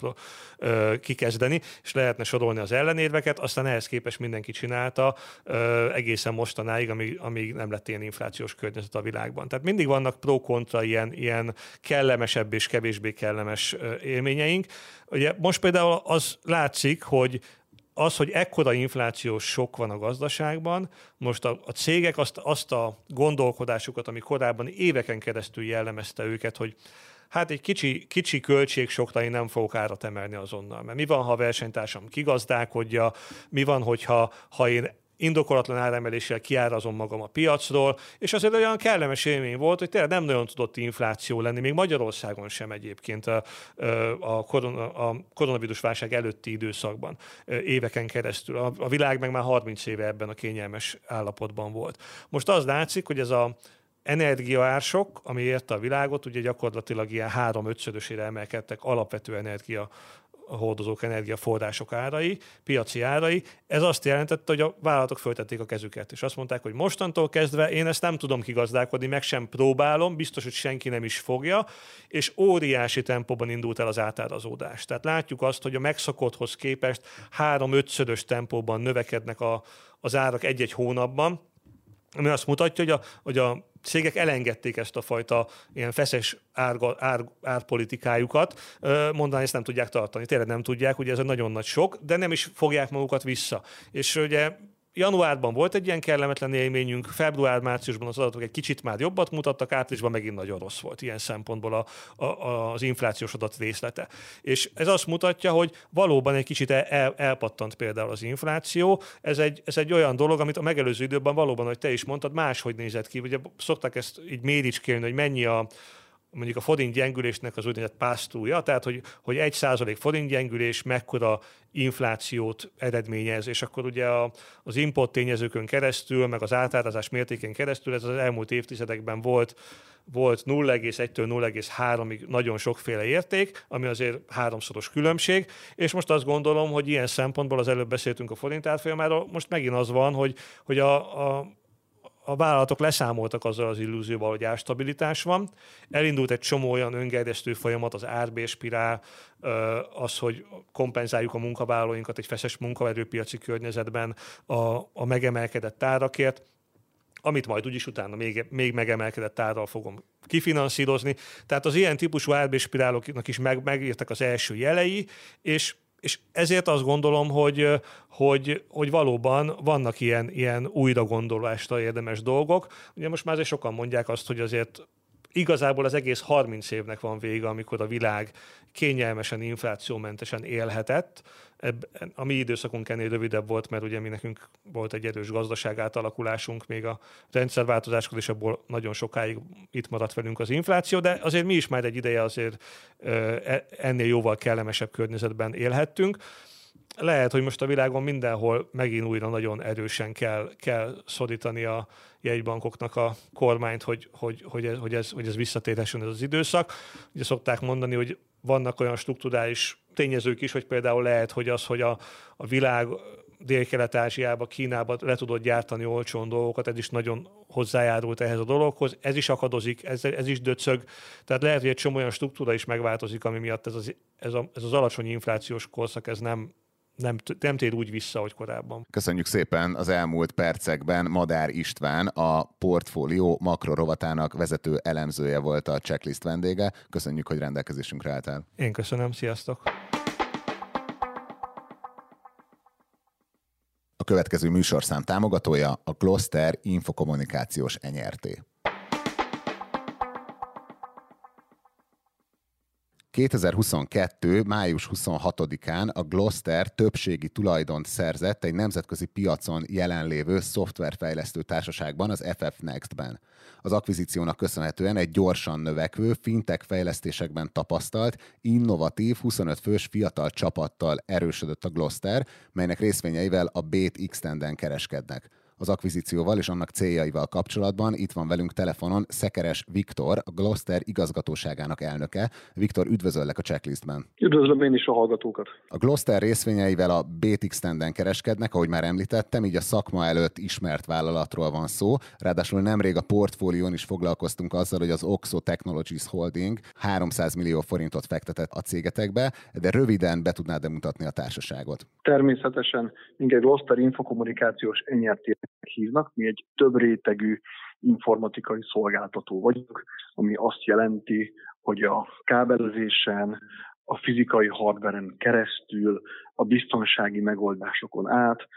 Speaker 3: ö, kikezdeni, és lehetne sorolni az ellenérveket, aztán ehhez képest mindenki csinálta ö, egészen mostanáig, amíg, amíg nem lett ilyen inflációs környezet a világban. Tehát mindig vannak pro-kontra ilyen, ilyen kellemesebb és kevésbé kellemes élményeink. Ugye most például az látszik, hogy az, hogy ekkora inflációs sok van a gazdaságban, most a, a cégek azt, azt a gondolkodásukat, ami korábban éveken keresztül jellemezte őket, hogy hát egy kicsi, kicsi költség sokra én nem fogok árat emelni azonnal. Mert mi van, ha a versenytársam kigazdálkodja, mi van, hogyha ha én indokolatlan áremeléssel kiárazom magam a piacról, és azért olyan kellemes élmény volt, hogy tényleg nem nagyon tudott infláció lenni, még Magyarországon sem egyébként a, a, korona, a koronavírus válság előtti időszakban éveken keresztül. A, a világ meg már 30 éve ebben a kényelmes állapotban volt. Most az látszik, hogy ez a energiaársok, ami érte a világot, ugye gyakorlatilag ilyen három-ötszörösére emelkedtek alapvető energia a hordozók energiaforrások árai, piaci árai. Ez azt jelentette, hogy a vállalatok föltették a kezüket, és azt mondták, hogy mostantól kezdve én ezt nem tudom kigazdálkodni, meg sem próbálom, biztos, hogy senki nem is fogja, és óriási tempóban indult el az átárazódás. Tehát látjuk azt, hogy a megszokotthoz képest három-ötszörös tempóban növekednek a, az árak egy-egy hónapban, ami azt mutatja, hogy a, hogy a cégek elengedték ezt a fajta ilyen feszes árga, ár, árpolitikájukat, mondani ezt nem tudják tartani. Tényleg nem tudják, ugye ez egy nagyon nagy sok, de nem is fogják magukat vissza. És ugye januárban volt egy ilyen kellemetlen élményünk, február-márciusban az adatok egy kicsit már jobbat mutattak, áprilisban megint nagyon rossz volt ilyen szempontból a, a, az inflációs adat részlete. És ez azt mutatja, hogy valóban egy kicsit el, elpattant például az infláció. Ez egy, ez egy olyan dolog, amit a megelőző időben valóban, hogy te is mondtad, máshogy nézett ki. Ugye szokták ezt így méricskélni, hogy mennyi a, mondjuk a forint gyengülésnek az úgynevezett pásztúja, tehát hogy, hogy egy százalék forint gyengülés mekkora inflációt eredményez, és akkor ugye a, az import tényezőkön keresztül, meg az átárazás mértékén keresztül ez az elmúlt évtizedekben volt volt 0,1-től 0,3-ig nagyon sokféle érték, ami azért háromszoros különbség, és most azt gondolom, hogy ilyen szempontból az előbb beszéltünk a forint árfolyamáról, most megint az van, hogy, hogy a, a a vállalatok leszámoltak azzal az illúzióval, hogy árstabilitás van. Elindult egy csomó olyan öngerjesztő folyamat, az árbérspirál, az, hogy kompenzáljuk a munkavállalóinkat egy feszes munkaerőpiaci környezetben a, a megemelkedett árakért amit majd úgyis utána még, még megemelkedett árral fogom kifinanszírozni. Tehát az ilyen típusú árbérspiráloknak is meg, megírtak az első jelei, és és ezért azt gondolom, hogy, hogy, hogy valóban vannak ilyen, ilyen újra gondolásra érdemes dolgok. Ugye most már azért sokan mondják azt, hogy azért igazából az egész 30 évnek van vége, amikor a világ kényelmesen, inflációmentesen élhetett. Ebb, a mi időszakunk ennél rövidebb volt, mert ugye mi nekünk volt egy erős gazdaság átalakulásunk még a rendszerváltozáskor, és abból nagyon sokáig itt maradt velünk az infláció, de azért mi is már egy ideje azért e, ennél jóval kellemesebb környezetben élhettünk lehet, hogy most a világon mindenhol megint újra nagyon erősen kell, kell szorítani a jegybankoknak a kormányt, hogy, hogy, hogy, ez, hogy, ez, hogy ez visszatérhessen ez az időszak. Ugye szokták mondani, hogy vannak olyan struktúrális tényezők is, hogy például lehet, hogy az, hogy a, a világ Dél-Kelet-Ázsiába, Kínába le tudod gyártani olcsón dolgokat, ez is nagyon hozzájárult ehhez a dologhoz. Ez is akadozik, ez, ez is döcög. Tehát lehet, hogy egy csomó olyan struktúra is megváltozik, ami miatt ez az, ez, a, ez az alacsony inflációs korszak ez nem, nem, nem tér úgy vissza, hogy korábban.
Speaker 2: Köszönjük szépen az elmúlt percekben. Madár István, a portfólió makrorovatának vezető elemzője volt a checklist vendége. Köszönjük, hogy rendelkezésünkre álltál.
Speaker 3: Én köszönöm, sziasztok!
Speaker 2: A következő műsorszám támogatója a Gloster Infokommunikációs Enyerté. 2022. május 26-án a Gloster többségi tulajdont szerzett egy nemzetközi piacon jelenlévő szoftverfejlesztő társaságban, az FF Next-ben. Az akvizíciónak köszönhetően egy gyorsan növekvő, fintech fejlesztésekben tapasztalt, innovatív, 25 fős fiatal csapattal erősödött a Gloster, melynek részvényeivel a Bait Extenden kereskednek az akvizícióval és annak céljaival kapcsolatban. Itt van velünk telefonon Szekeres Viktor, a Gloster igazgatóságának elnöke. Viktor, üdvözöllek a checklistben.
Speaker 4: Üdvözlöm én is a hallgatókat.
Speaker 2: A Gloster részvényeivel a BTX Tenden kereskednek, ahogy már említettem, így a szakma előtt ismert vállalatról van szó. Ráadásul nemrég a portfólión is foglalkoztunk azzal, hogy az Oxo Technologies Holding 300 millió forintot fektetett a cégetekbe, de röviden be tudnád mutatni a társaságot?
Speaker 4: Természetesen minket Gloster infokommunikációs enyertét hívnak. Mi egy több rétegű informatikai szolgáltató vagyunk, ami azt jelenti, hogy a kábelezésen, a fizikai hardveren keresztül, a biztonsági megoldásokon át,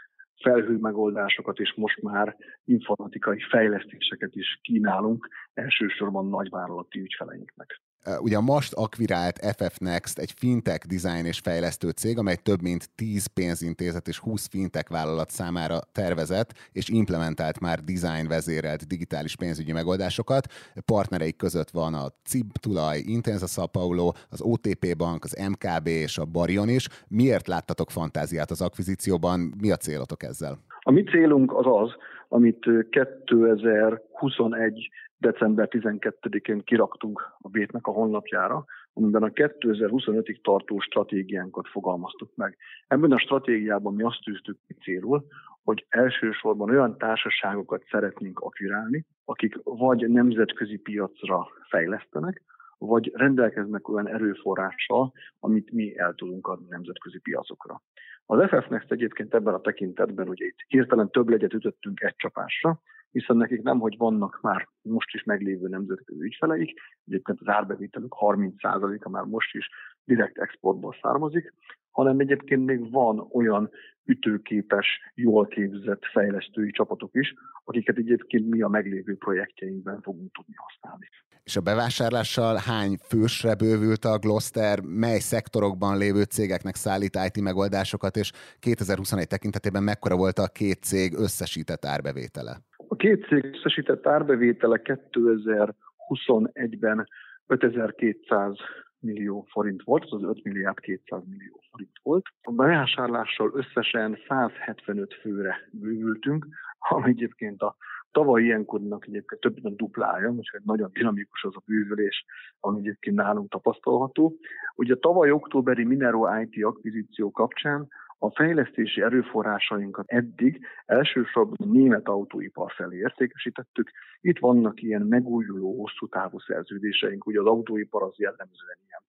Speaker 4: felhő megoldásokat és most már informatikai fejlesztéseket is kínálunk elsősorban nagyvállalati ügyfeleinknek.
Speaker 2: Ugye a most akvirált FF Next egy fintech design és fejlesztő cég, amely több mint 10 pénzintézet és 20 fintech vállalat számára tervezett és implementált már design vezérelt digitális pénzügyi megoldásokat. Partnereik között van a CIB tulaj, Intensa Sao Paulo, az OTP Bank, az MKB és a Barion is. Miért láttatok fantáziát az akvizícióban? Mi a célotok ezzel?
Speaker 4: A mi célunk az az, amit 2021 december 12-én kiraktunk a Bétnek a honlapjára, amiben a 2025-ig tartó stratégiánkat fogalmaztuk meg. Ebben a stratégiában mi azt tűztük ki célul, hogy elsősorban olyan társaságokat szeretnénk akvirálni, akik vagy nemzetközi piacra fejlesztenek, vagy rendelkeznek olyan erőforrással, amit mi el tudunk adni nemzetközi piacokra. Az FF Next egyébként ebben a tekintetben ugye itt hirtelen több legyet ütöttünk egy csapásra, hiszen nekik nem, hogy vannak már most is meglévő nemzetközi ügyfeleik, egyébként az árbevételük 30%-a már most is direkt exportból származik, hanem egyébként még van olyan ütőképes, jól képzett fejlesztői csapatok is, akiket egyébként mi a meglévő projektjeinkben fogunk tudni használni.
Speaker 2: És a bevásárlással hány fősre bővült a Gloster, mely szektorokban lévő cégeknek szállít IT megoldásokat, és 2021 tekintetében mekkora volt a két cég összesített árbevétele?
Speaker 4: A két cég összesített árbevétele 2021-ben 5200 millió forint volt, az 5 milliárd 200 millió forint volt. A bevásárlással összesen 175 főre bővültünk, ami egyébként a tavalyi ilyenkornak egyébként több mint duplája, úgyhogy nagyon dinamikus az a bővülés, ami egyébként nálunk tapasztalható. Ugye a tavaly októberi Minero IT akvizíció kapcsán a fejlesztési erőforrásainkat eddig elsősorban német autóipar felé értékesítettük. Itt vannak ilyen megújuló hosszú távú szerződéseink, ugye az autóipar az jellemzően ilyen.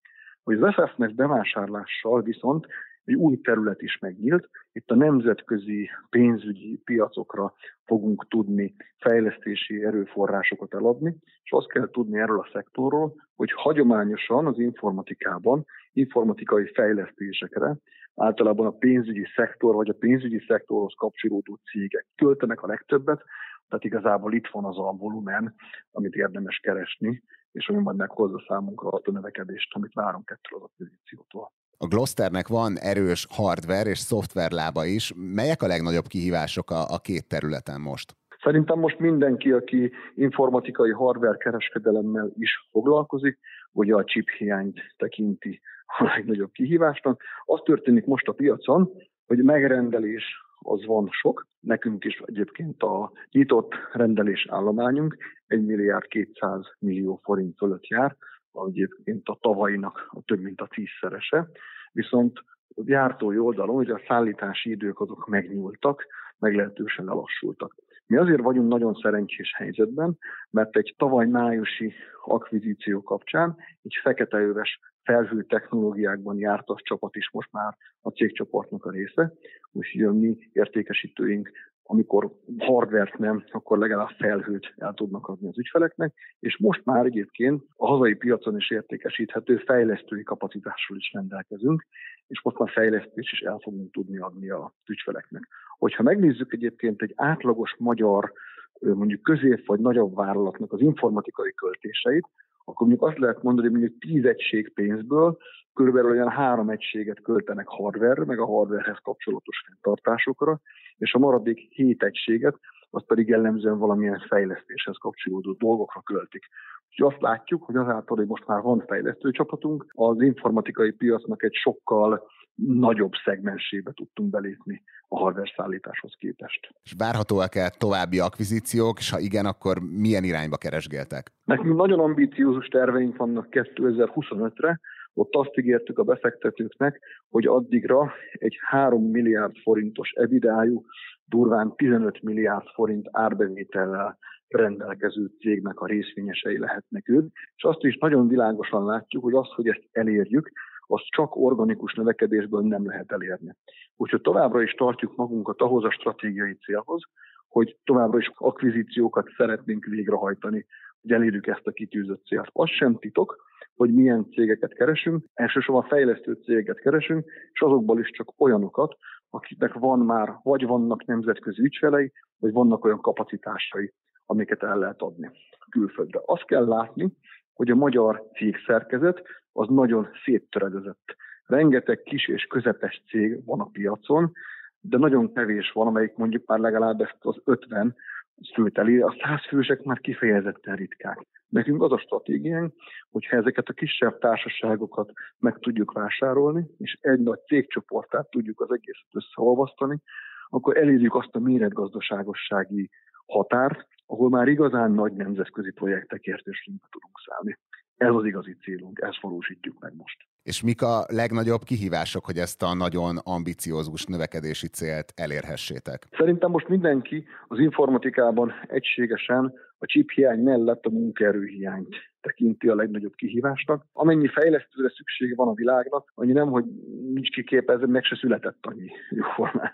Speaker 4: Hogy az FF-nek bevásárlással viszont egy új terület is megnyílt. Itt a nemzetközi pénzügyi piacokra fogunk tudni fejlesztési erőforrásokat eladni, és azt kell tudni erről a szektorról, hogy hagyományosan az informatikában informatikai fejlesztésekre általában a pénzügyi szektor vagy a pénzügyi szektorhoz kapcsolódó cégek költenek a legtöbbet, Tehát igazából itt van az a volumen, amit érdemes keresni, és ami majd meghozza számunkra azt a növekedést, amit várunk ettől az akvizíciótól.
Speaker 2: A Glosternek van erős hardware és szoftver lába is. Melyek a legnagyobb kihívások a, a két területen most?
Speaker 4: Szerintem most mindenki, aki informatikai hardware kereskedelemmel is foglalkozik, ugye a chip hiányt tekinti a legnagyobb kihívásnak. Az történik most a piacon, hogy megrendelés az van sok. Nekünk is egyébként a nyitott rendelés állományunk 1 milliárd 200 millió forint fölött jár, egyébként a tavainak a több mint a tízszerese. Viszont a gyártói oldalon, hogy a szállítási idők azok megnyúltak, meglehetősen lelassultak. Mi azért vagyunk nagyon szerencsés helyzetben, mert egy tavaly májusi akvizíció kapcsán egy feketeöves felhő technológiákban jártas csapat is most már a cégcsoportnak a része, úgyhogy a mi értékesítőink amikor hardvert nem, akkor legalább felhőt el tudnak adni az ügyfeleknek, és most már egyébként a hazai piacon is értékesíthető fejlesztői kapacitásról is rendelkezünk, és most már fejlesztés is el fogunk tudni adni a ügyfeleknek. Hogyha megnézzük egyébként egy átlagos magyar, mondjuk közép vagy nagyobb vállalatnak az informatikai költéseit, akkor mondjuk azt lehet mondani, hogy mondjuk 10 egység pénzből körülbelül olyan három egységet költenek hardware meg a hardwarehez kapcsolatos fenntartásokra, és a maradék hét egységet, azt pedig jellemzően valamilyen fejlesztéshez kapcsolódó dolgokra költik. Úgyhogy azt látjuk, hogy azáltal, hogy most már van fejlesztő csapatunk, az informatikai piacnak egy sokkal nagyobb szegmensébe tudtunk belépni a hardware szállításhoz képest.
Speaker 2: És várhatóak-e további akvizíciók, és ha igen, akkor milyen irányba keresgéltek?
Speaker 4: Nekünk nagyon ambíciózus terveink vannak 2025-re, ott azt ígértük a befektetőknek, hogy addigra egy 3 milliárd forintos ebidájú, durván 15 milliárd forint árbevétellel rendelkező cégnek a részvényesei lehetnek ők, és azt is nagyon világosan látjuk, hogy az, hogy ezt elérjük, azt csak organikus növekedésből nem lehet elérni. Úgyhogy továbbra is tartjuk magunkat ahhoz a stratégiai célhoz, hogy továbbra is akvizíciókat szeretnénk végrehajtani, hogy elérjük ezt a kitűzött célt. Az sem titok, hogy milyen cégeket keresünk, elsősorban fejlesztő cégeket keresünk, és azokból is csak olyanokat, akiknek van már, vagy vannak nemzetközi ügyfelei, vagy vannak olyan kapacitásai, amiket el lehet adni külföldre. Azt kell látni, hogy a magyar cégszerkezet az nagyon széttöredezett. Rengeteg kis és közepes cég van a piacon, de nagyon kevés van, amelyik mondjuk már legalább ezt az 50 főt elér, a 100 fősek már kifejezetten ritkák. Nekünk az a stratégiánk, hogyha ezeket a kisebb társaságokat meg tudjuk vásárolni, és egy nagy cégcsoportát tudjuk az egészet összeolvasztani, akkor elérjük azt a méretgazdaságossági határt, ahol már igazán nagy nemzetközi projektekért is tudunk szállni. Ez az igazi célunk, ezt valósítjuk meg most.
Speaker 2: És mik a legnagyobb kihívások, hogy ezt a nagyon ambiciózus növekedési célt elérhessétek?
Speaker 4: Szerintem most mindenki az informatikában egységesen a chip hiány mellett a munkaerőhiányt tekinti a legnagyobb kihívásnak. Amennyi fejlesztőre szüksége van a világnak, annyi nem, hogy nincs kiképezve, meg se született annyi jóformán.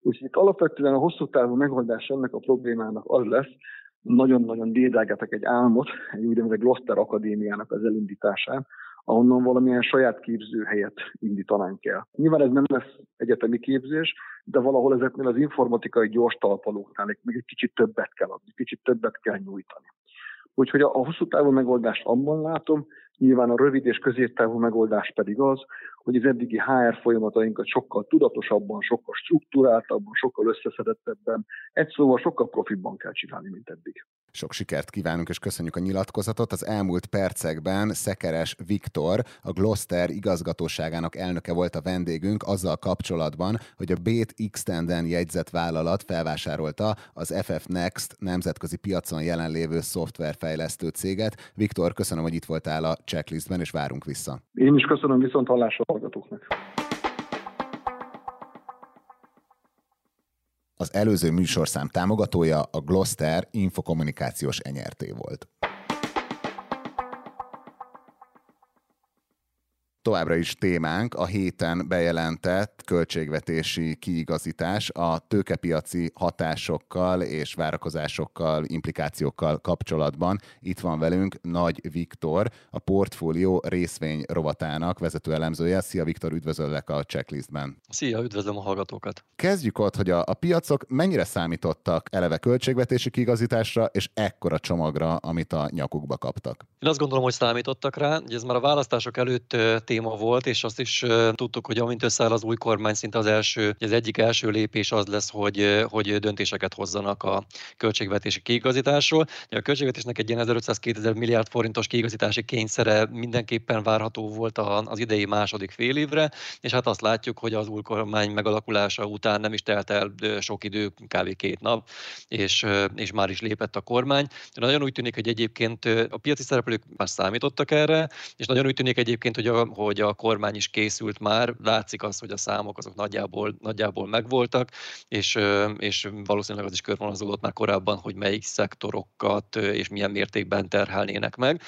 Speaker 4: Úgyhogy itt alapvetően a hosszú távú megoldás ennek a problémának az lesz, nagyon-nagyon dédelgetek egy álmot, egy úgynevezett Gloster Akadémiának az elindításán, ahonnan valamilyen saját képzőhelyet indítanánk el. Nyilván ez nem lesz egyetemi képzés, de valahol ezeknél az informatikai gyors talpalóknál még egy kicsit többet kell adni, kicsit többet kell nyújtani. Úgyhogy a, a hosszú távú megoldást abban látom, nyilván a rövid és középtávú megoldás pedig az, hogy az eddigi HR folyamatainkat sokkal tudatosabban, sokkal struktúráltabban, sokkal összeszedettebben, egy szóval sokkal profibban kell csinálni, mint eddig.
Speaker 2: Sok sikert kívánunk, és köszönjük a nyilatkozatot. Az elmúlt percekben Szekeres Viktor, a Gloster igazgatóságának elnöke volt a vendégünk azzal kapcsolatban, hogy a Bét Xtenden jegyzett vállalat felvásárolta az FF Next nemzetközi piacon jelenlévő szoftverfejlesztő céget. Viktor, köszönöm, hogy itt voltál a checklistben, és várunk vissza.
Speaker 4: Én is köszönöm viszont hallásra hallgatóknak.
Speaker 2: Az előző műsorszám támogatója a Gloster infokommunikációs enyerté volt. Továbbra is témánk a héten bejelentett költségvetési kiigazítás a tőkepiaci hatásokkal és várakozásokkal, implikációkkal kapcsolatban. Itt van velünk Nagy Viktor, a portfólió részvény rovatának vezető elemzője. Szia Viktor, üdvözöllek a checklistben.
Speaker 5: Szia, üdvözlöm a hallgatókat.
Speaker 2: Kezdjük ott, hogy a, a piacok mennyire számítottak eleve költségvetési kiigazításra és ekkora csomagra, amit a nyakukba kaptak.
Speaker 5: Én azt gondolom, hogy számítottak rá. Ugye ez már a választások előtt téma volt, és azt is tudtuk, hogy amint összeáll az új kormány, szinte az első, az egyik első lépés az lesz, hogy, hogy döntéseket hozzanak a költségvetési kiigazításról. A költségvetésnek egy ilyen 1500-2000 milliárd forintos kiigazítási kényszere mindenképpen várható volt az idei második fél évre, és hát azt látjuk, hogy az új kormány megalakulása után nem is telt el sok idő, kb. két nap, és, és már is lépett a kormány. Nagyon úgy tűnik, hogy egyébként a piaci szereplők már számítottak erre, és nagyon úgy tűnik egyébként, hogy a, hogy a kormány is készült már. Látszik az, hogy a számok azok nagyjából, nagyjából megvoltak, és, és valószínűleg az is körvonalazódott már korábban, hogy melyik szektorokat és milyen mértékben terhelnének meg.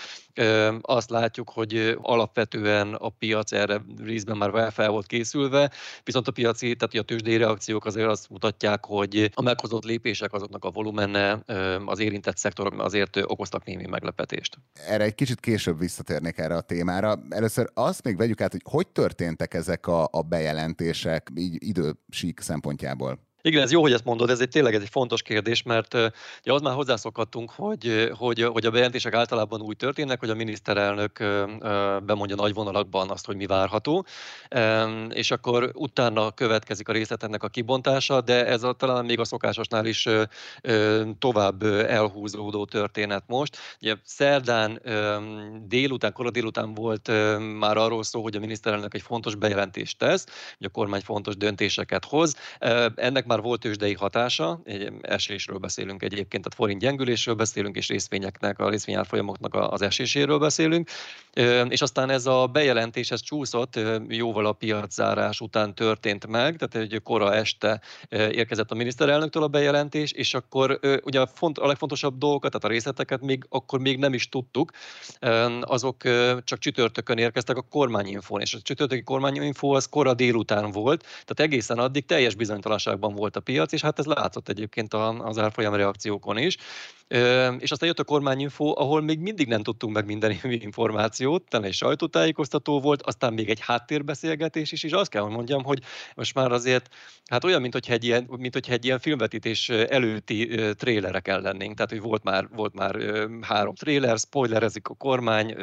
Speaker 5: Azt látjuk, hogy alapvetően a piac erre részben már fel volt készülve, viszont a piaci, tehát a tőzsdei reakciók azért azt mutatják, hogy a meghozott lépések azoknak a volumenne az érintett szektor azért okoztak némi meglepetést.
Speaker 2: Erre egy kicsit később visszatérnék erre a témára. Először azt még vegyük át, hogy hogy történtek ezek a, a bejelentések így idősík szempontjából.
Speaker 5: Igen, ez jó, hogy ezt mondod, ez egy tényleg ez egy fontos kérdés, mert ugye az már hozzászokhattunk, hogy, hogy, hogy a bejelentések általában úgy történnek, hogy a miniszterelnök bemondja nagy vonalakban azt, hogy mi várható, és akkor utána következik a részlet ennek a kibontása, de ez a, talán még a szokásosnál is tovább elhúzódó történet most. Ugye szerdán délután, kora délután volt már arról szó, hogy a miniszterelnök egy fontos bejelentést tesz, hogy a kormány fontos döntéseket hoz. Ennek már volt tőzsdei hatása, egy esésről beszélünk egyébként, tehát forint gyengülésről beszélünk, és részvényeknek, a részvényárfolyamoknak az eséséről beszélünk. És aztán ez a bejelentés, ez csúszott, jóval a piaczárás után történt meg, tehát egy kora este érkezett a miniszterelnöktől a bejelentés, és akkor ugye a, font, a legfontosabb dolgokat, tehát a részleteket még akkor még nem is tudtuk, azok csak csütörtökön érkeztek a kormányinfón, és a csütörtöki kormányinfó az kora délután volt, tehát egészen addig teljes bizonytalanságban volt a piac, és hát ez látszott egyébként az árfolyam reakciókon is. És aztán jött a kormányinfo, ahol még mindig nem tudtunk meg minden információt, talán egy sajtótájékoztató volt, aztán még egy háttérbeszélgetés is, és azt kell, hogy mondjam, hogy most már azért, hát olyan, mint hogyha egy ilyen, mint hogyha egy ilyen filmvetítés előtti trélerek lennénk, tehát hogy volt már, volt már három tréler, spoilerezik a kormány,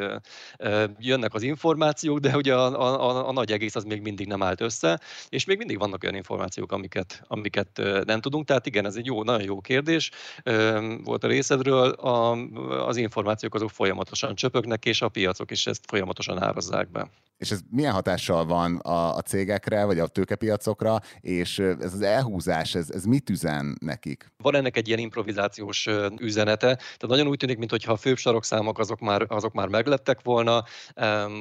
Speaker 5: jönnek az információk, de ugye a, a, a nagy egész az még mindig nem állt össze, és még mindig vannak olyan információk, amiket, amiket nem tudunk, tehát igen, ez egy jó, nagyon jó kérdés. Volt a részedről, a, az információk azok folyamatosan csöpögnek, és a piacok is ezt folyamatosan árazzák be.
Speaker 2: És ez milyen hatással van a, a cégekre, vagy a tőkepiacokra, és ez az elhúzás, ez, ez mit üzen nekik?
Speaker 5: Van ennek egy ilyen improvizációs üzenete, tehát nagyon úgy tűnik, mintha a főbb sarokszámok azok már, azok már meglettek volna,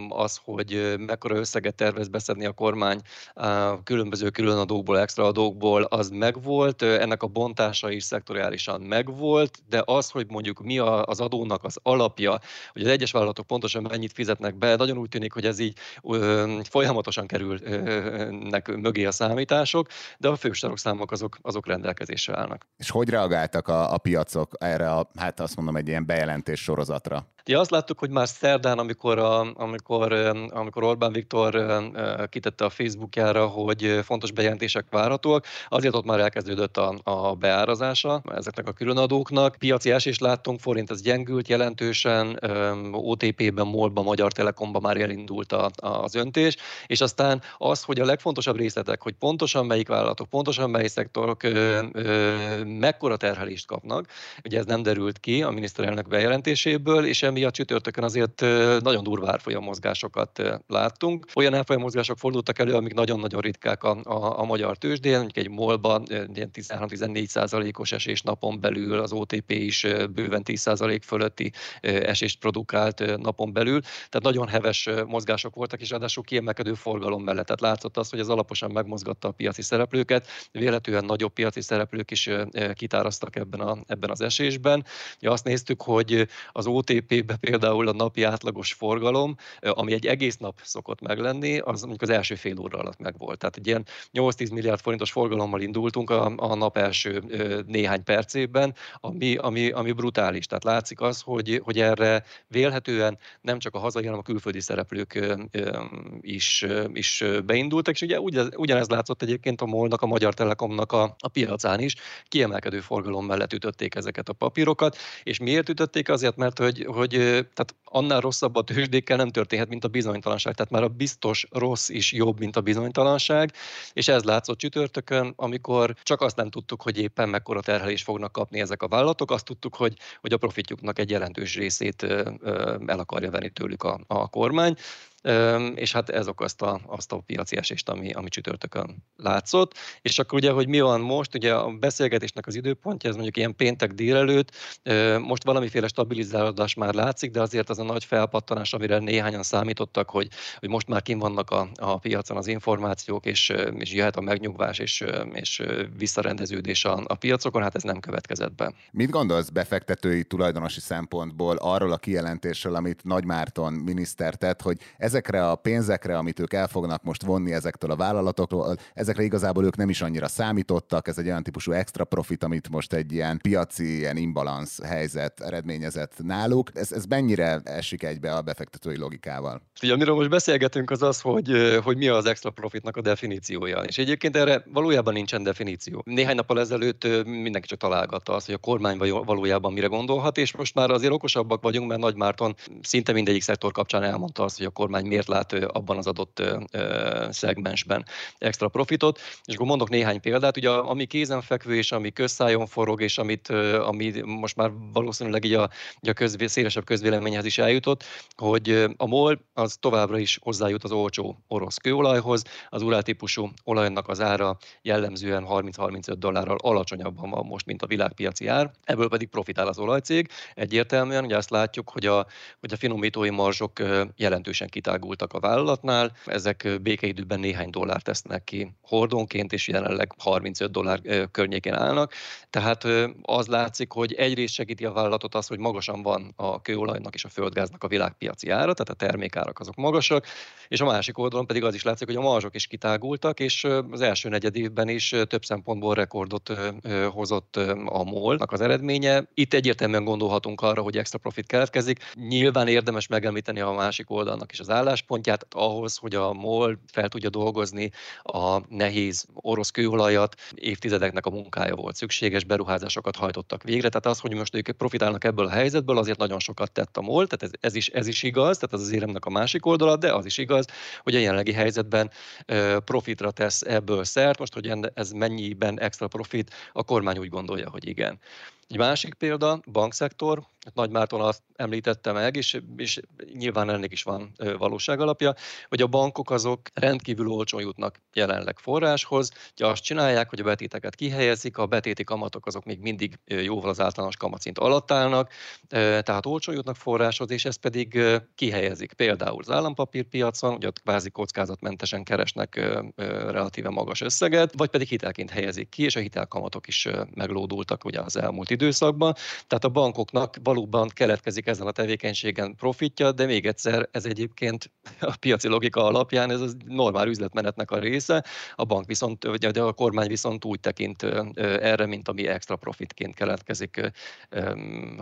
Speaker 5: az, hogy mekkora összeget tervez beszedni a kormány különböző különadókból, extra adókból, az megvolt, ennek a bontása is szektoriálisan megvolt, de az, hogy mondjuk mi az adónak az alapja, hogy az egyes vállalatok pontosan mennyit fizetnek be, nagyon úgy tűnik, hogy ez így ö, folyamatosan kerülnek mögé a számítások, de a fősarokszámok azok, azok rendelkezésre állnak.
Speaker 2: És hogy reagáltak a, a piacok erre a, hát azt mondom, egy ilyen bejelentés sorozatra?
Speaker 5: Ja, azt láttuk, hogy már szerdán, amikor, a, amikor, amikor Orbán Viktor kitette a Facebookjára, hogy fontos bejelentések várhatóak, azért ott már elkezdődött a, a beárazása ezeknek a különadóknak. Piaci esést láttunk, forint az gyengült jelentősen, OTP-ben, MOL-ban, Magyar Telekomban már elindult a, az öntés, és aztán az, hogy a legfontosabb részletek, hogy pontosan melyik vállalatok, pontosan melyik szektorok ö, ö, mekkora terhelést kapnak, ugye ez nem derült ki a miniszterelnök bejelentéséből, és emiatt csütörtökön azért nagyon durva árfolyam mozgásokat láttunk. Olyan árfolyam mozgások fordultak elő, amik nagyon-nagyon ritkák a, a, a magyar tőzsdén, mondjuk egy MOL-ban 13-14 százalékos esés napon belül, az OTP is bőven 10 százalék fölötti esést produkált napon belül, tehát nagyon heves mozgások voltak, és ráadásul kiemelkedő forgalom mellett. Tehát látszott az, hogy ez alaposan megmozgatta a piaci szereplőket, véletlenül nagyobb piaci szereplők is kitáraztak ebben, a, ebben az esésben. Ja, azt néztük, hogy az OTP-be például a napi átlagos forgalom, ami egy egész nap szokott meglenni, az mondjuk az első fél óra alatt megvolt. Tehát egy ilyen 8-10 milliárd forintos forgalommal indultunk a, a nap első néhány percében, ami, ami, ami brutális. Tehát látszik az, hogy, hogy erre vélhetően nem csak a hazai, hanem a külföldi szereplők is, is beindultak, és ugye ugyanez látszott egyébként a MOL-nak, a Magyar Telekomnak a, a piacán is, kiemelkedő forgalom mellett ütötték ezeket a papírokat, és miért ütötték? Azért, mert hogy, hogy tehát annál rosszabb a tőzsdékkel nem történhet, mint a bizonytalanság. Tehát már a biztos rossz is jobb, mint a bizonytalanság, és ez látszott csütörtökön, amikor csak azt nem tudtuk, hogy éppen mekkora terhelést fognak kapni ezek a vállalatok, azt tudtuk, hogy, hogy a profitjuknak egy jelentős részét el akarja venni tőlük a, a kormány és hát ez okozta azt a piaci esést, ami, ami csütörtökön látszott. És akkor ugye, hogy mi van most, ugye a beszélgetésnek az időpontja, ez mondjuk ilyen péntek délelőtt, most valamiféle stabilizálódás már látszik, de azért az a nagy felpattanás, amire néhányan számítottak, hogy, hogy most már kim vannak a, a piacon az információk, és, és jöhet a megnyugvás és, és visszarendeződés a, a piacokon, hát ez nem következett be.
Speaker 2: Mit gondolsz befektetői tulajdonosi szempontból arról a kijelentésről, amit Nagy Márton miniszter tett, hogy ez ezekre a pénzekre, amit ők el fognak most vonni ezektől a vállalatoktól, ezekre igazából ők nem is annyira számítottak, ez egy olyan típusú extra profit, amit most egy ilyen piaci, ilyen imbalansz helyzet eredményezett náluk. Ez, ez mennyire esik egybe a befektetői logikával?
Speaker 5: Ugye, amiről most beszélgetünk, az az, hogy, hogy mi az extra profitnak a definíciója. És egyébként erre valójában nincsen definíció. Néhány nappal ezelőtt mindenki csak találgatta azt, hogy a kormány valójában mire gondolhat, és most már azért okosabbak vagyunk, mert Nagy Márton szinte mindegyik szektor kapcsán elmondta azt, hogy a kormány kormány miért lát abban az adott szegmensben extra profitot. És akkor mondok néhány példát, ugye ami kézenfekvő és ami közszájon forog, és amit, ami most már valószínűleg így a, így a közvé, szélesebb közvéleményhez is eljutott, hogy a MOL az továbbra is hozzájut az olcsó orosz kőolajhoz, az urál olajnak az ára jellemzően 30-35 dollárral alacsonyabban van most, mint a világpiaci ár, ebből pedig profitál az olajcég. Egyértelműen, ugye azt látjuk, hogy a, hogy a finomítói marzsok jelentősen kitárulnak kitágultak a vállalatnál, ezek békeidőben néhány dollár tesznek ki hordonként, és jelenleg 35 dollár környékén állnak. Tehát az látszik, hogy egyrészt segíti a vállalatot az, hogy magasan van a kőolajnak és a földgáznak a világpiaci ára, tehát a termékárak azok magasak, és a másik oldalon pedig az is látszik, hogy a marzsok is kitágultak, és az első negyed évben is több szempontból rekordot hozott a MOL-nak az eredménye. Itt egyértelműen gondolhatunk arra, hogy extra profit keletkezik. Nyilván érdemes megemlíteni a másik oldalnak is az álláspontját ahhoz, hogy a MOL fel tudja dolgozni a nehéz orosz kőolajat, évtizedeknek a munkája volt szükséges, beruházásokat hajtottak végre, tehát az, hogy most ők profitálnak ebből a helyzetből, azért nagyon sokat tett a MOL, tehát ez, ez, is, ez is igaz, tehát ez az éremnek a másik oldala, de az is igaz, hogy a jelenlegi helyzetben profitra tesz ebből szert, most, hogy ez mennyiben extra profit, a kormány úgy gondolja, hogy igen. Egy másik példa, bankszektor, Nagy Márton azt említette meg, és, és nyilván ennek is van valóság alapja, hogy a bankok azok rendkívül olcsón jutnak jelenleg forráshoz, hogy azt csinálják, hogy a betéteket kihelyezik, a betéti kamatok azok még mindig jóval az általános kamatszint alatt állnak, tehát olcsón jutnak forráshoz, és ezt pedig kihelyezik. Például az állampapírpiacon, ugye ott kvázi kockázatmentesen keresnek relatíve magas összeget, vagy pedig hitelként helyezik ki, és a hitelkamatok is meglódultak ugye az elmúlt időszakban. Tehát a bankoknak valóban keletkezik ezen a tevékenységen profitja, de még egyszer ez egyébként a piaci logika alapján ez a normál üzletmenetnek a része. A bank viszont, vagy a kormány viszont úgy tekint erre, mint ami extra profitként keletkezik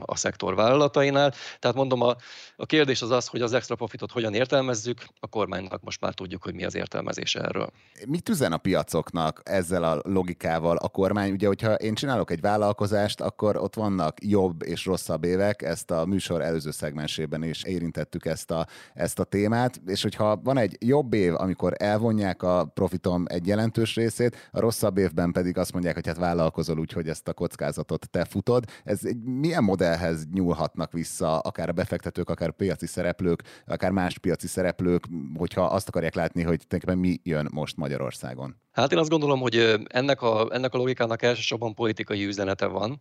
Speaker 5: a szektor vállalatainál. Tehát mondom, a, a kérdés az az, hogy az extra profitot hogyan értelmezzük, a kormánynak most már tudjuk, hogy mi az értelmezése erről.
Speaker 2: Mit üzen a piacoknak ezzel a logikával a kormány? Ugye, hogyha én csinálok egy vállalkozást, akkor akkor ott vannak jobb és rosszabb évek, ezt a műsor előző szegmensében is érintettük ezt a, ezt a témát, és hogyha van egy jobb év, amikor elvonják a profitom egy jelentős részét, a rosszabb évben pedig azt mondják, hogy hát vállalkozol úgy, hogy ezt a kockázatot te futod. Ez egy milyen modellhez nyúlhatnak vissza akár a befektetők, akár a piaci szereplők, akár más piaci szereplők, hogyha azt akarják látni, hogy tulajdonképpen mi jön most Magyarországon?
Speaker 5: Hát én azt gondolom, hogy ennek a, ennek a logikának elsősorban politikai üzenete van,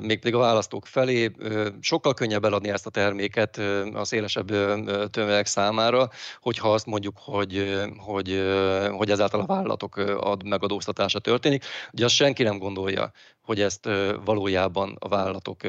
Speaker 5: mégpedig a választók felé. Sokkal könnyebb eladni ezt a terméket a szélesebb tömegek számára, hogyha azt mondjuk, hogy, hogy, hogy ezáltal a vállalatok ad megadóztatása történik. Ugye azt senki nem gondolja, hogy ezt valójában a vállalatok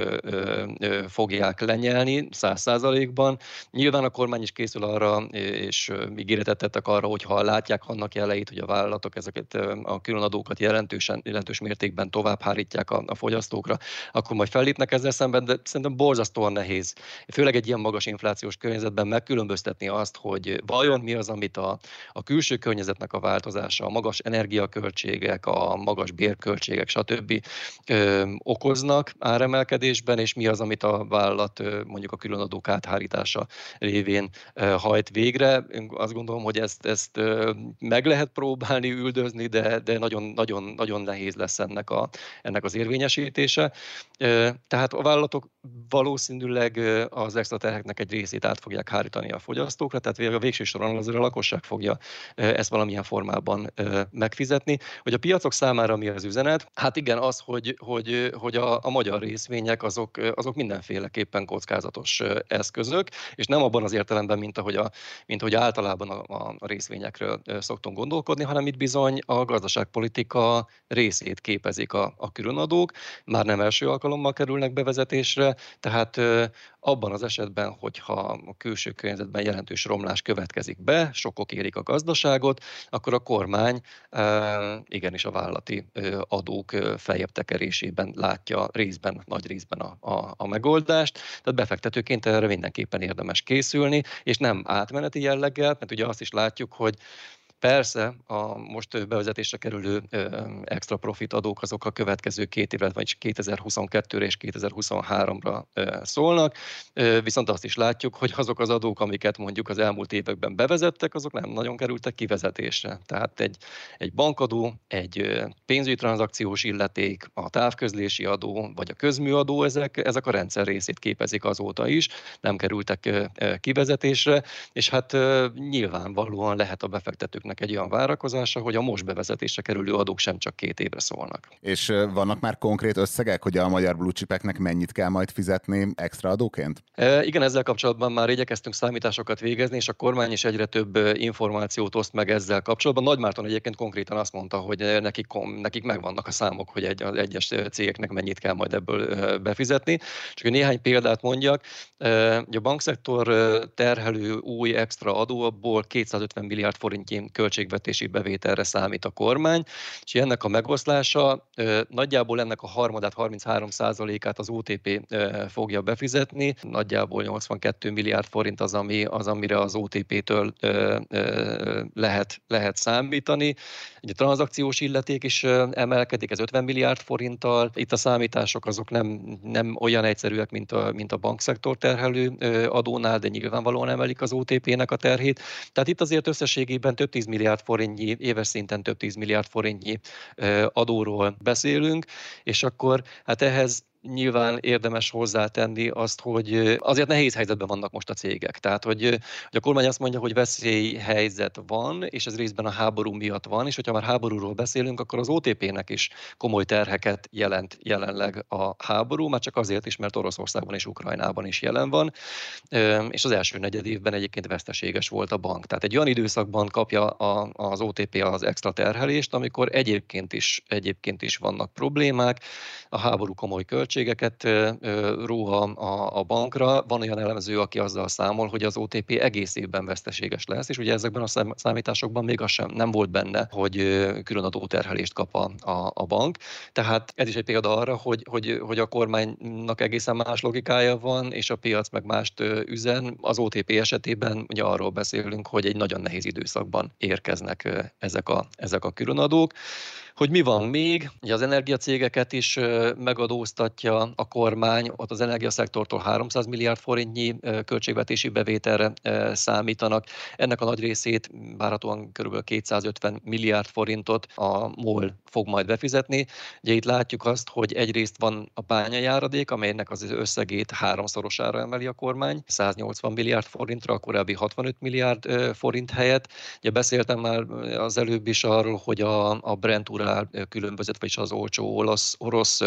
Speaker 5: fogják lenyelni száz százalékban. Nyilván a kormány is készül arra, és ígéretet tettek arra, hogy ha látják annak jeleit, hogy a vállalatok ezeket a különadókat jelentősen, jelentős mértékben tovább hárítják a, a fogyasztókra, akkor majd fellépnek ezzel szemben, de szerintem borzasztóan nehéz. Főleg egy ilyen magas inflációs környezetben megkülönböztetni azt, hogy vajon mi az, amit a, a külső környezetnek a változása, a magas energiaköltségek, a magas bérköltségek, stb ö, okoznak áremelkedésben, és mi az, amit a vállalat ö, mondjuk a különadók áthárítása révén ö, hajt végre. Én azt gondolom, hogy ezt, ezt ö, meg lehet próbálni üldözni, de, de nagyon, nagyon, nagyon nehéz lesz ennek, a, ennek az érvényesítése. Ö, tehát a vállalatok valószínűleg az extra terheknek egy részét át fogják hárítani a fogyasztókra, tehát a végső soron azért a lakosság fogja ezt valamilyen formában megfizetni. Hogy a piacok számára mi az üzenet? Hát igen, az, hogy hogy, hogy, hogy a, a magyar részvények azok, azok mindenféleképpen kockázatos eszközök, és nem abban az értelemben, mint ahogy, a, mint ahogy általában a, a részvényekről szoktunk gondolkodni, hanem itt bizony a gazdaságpolitika részét képezik a, a különadók, már nem első alkalommal kerülnek bevezetésre, tehát abban az esetben, hogyha a külső környezetben jelentős romlás következik be, sokok érik a gazdaságot, akkor a kormány igenis a vállalati adók feljebb tekerésében látja részben, nagy részben a, a, a megoldást. Tehát befektetőként erre mindenképpen érdemes készülni, és nem átmeneti jelleggel, mert ugye azt is látjuk, hogy Persze, a most bevezetésre kerülő extra profit adók azok a következő két évre, vagy 2022-re és 2023-ra szólnak, viszont azt is látjuk, hogy azok az adók, amiket mondjuk az elmúlt években bevezettek, azok nem nagyon kerültek kivezetésre. Tehát egy, egy bankadó, egy pénzügyi tranzakciós illeték, a távközlési adó, vagy a közműadó, ezek, ezek a rendszer részét képezik azóta is, nem kerültek kivezetésre, és hát nyilvánvalóan lehet a befektetőknek embereknek egy olyan várakozása, hogy a most bevezetésre kerülő adók sem csak két évre szólnak.
Speaker 2: És vannak már konkrét összegek, hogy a magyar blue chipeknek mennyit kell majd fizetni extra adóként?
Speaker 5: E, igen, ezzel kapcsolatban már igyekeztünk számításokat végezni, és a kormány is egyre több információt oszt meg ezzel kapcsolatban. Nagy Márton egyébként konkrétan azt mondta, hogy nekik, nekik megvannak a számok, hogy egy, az egyes cégeknek mennyit kell majd ebből befizetni. Csak hogy néhány példát mondjak, a bankszektor terhelő új extra adó, abból 250 milliárd forintjén költségvetési bevételre számít a kormány, és ennek a megoszlása nagyjából ennek a harmadát, 33 át az OTP fogja befizetni, nagyjából 82 milliárd forint az, ami, az amire az OTP-től lehet, lehet számítani. Ugye a tranzakciós illeték is emelkedik, ez 50 milliárd forinttal. Itt a számítások azok nem, nem olyan egyszerűek, mint a, mint a bankszektor terhelő adónál, de nyilvánvalóan emelik az OTP-nek a terhét. Tehát itt azért összességében több 10 milliárd forintnyi, éves szinten több 10 milliárd forintnyi adóról beszélünk, és akkor hát ehhez nyilván érdemes hozzátenni azt, hogy azért nehéz helyzetben vannak most a cégek. Tehát, hogy, hogy a kormány azt mondja, hogy veszélyhelyzet van, és ez részben a háború miatt van, és hogyha már háborúról beszélünk, akkor az OTP-nek is komoly terheket jelent jelenleg a háború, már csak azért is, mert Oroszországban és Ukrajnában is jelen van, és az első negyed évben egyébként veszteséges volt a bank. Tehát egy olyan időszakban kapja az OTP az extra terhelést, amikor egyébként is, egyébként is vannak problémák, a háború komoly költ költségeket róha a, bankra. Van olyan elemző, aki azzal számol, hogy az OTP egész évben veszteséges lesz, és ugye ezekben a számításokban még az sem nem volt benne, hogy külön adóterhelést kap a, a, bank. Tehát ez is egy példa arra, hogy, hogy, hogy a kormánynak egészen más logikája van, és a piac meg mást üzen. Az OTP esetében ugye arról beszélünk, hogy egy nagyon nehéz időszakban érkeznek ezek a, ezek a különadók. Hogy mi van még? Ugye az energiacégeket is megadóztatja a kormány, ott az energiaszektortól 300 milliárd forintnyi költségvetési bevételre számítanak. Ennek a nagy részét várhatóan kb. 250 milliárd forintot a MOL fog majd befizetni. Ugye itt látjuk azt, hogy egyrészt van a bányajáradék, amelynek az összegét háromszorosára emeli a kormány, 180 milliárd forintra, a korábbi 65 milliárd forint helyett. Ugye beszéltem már az előbb is arról, hogy a, a Brent urál különbözet, vagyis az olcsó olasz, orosz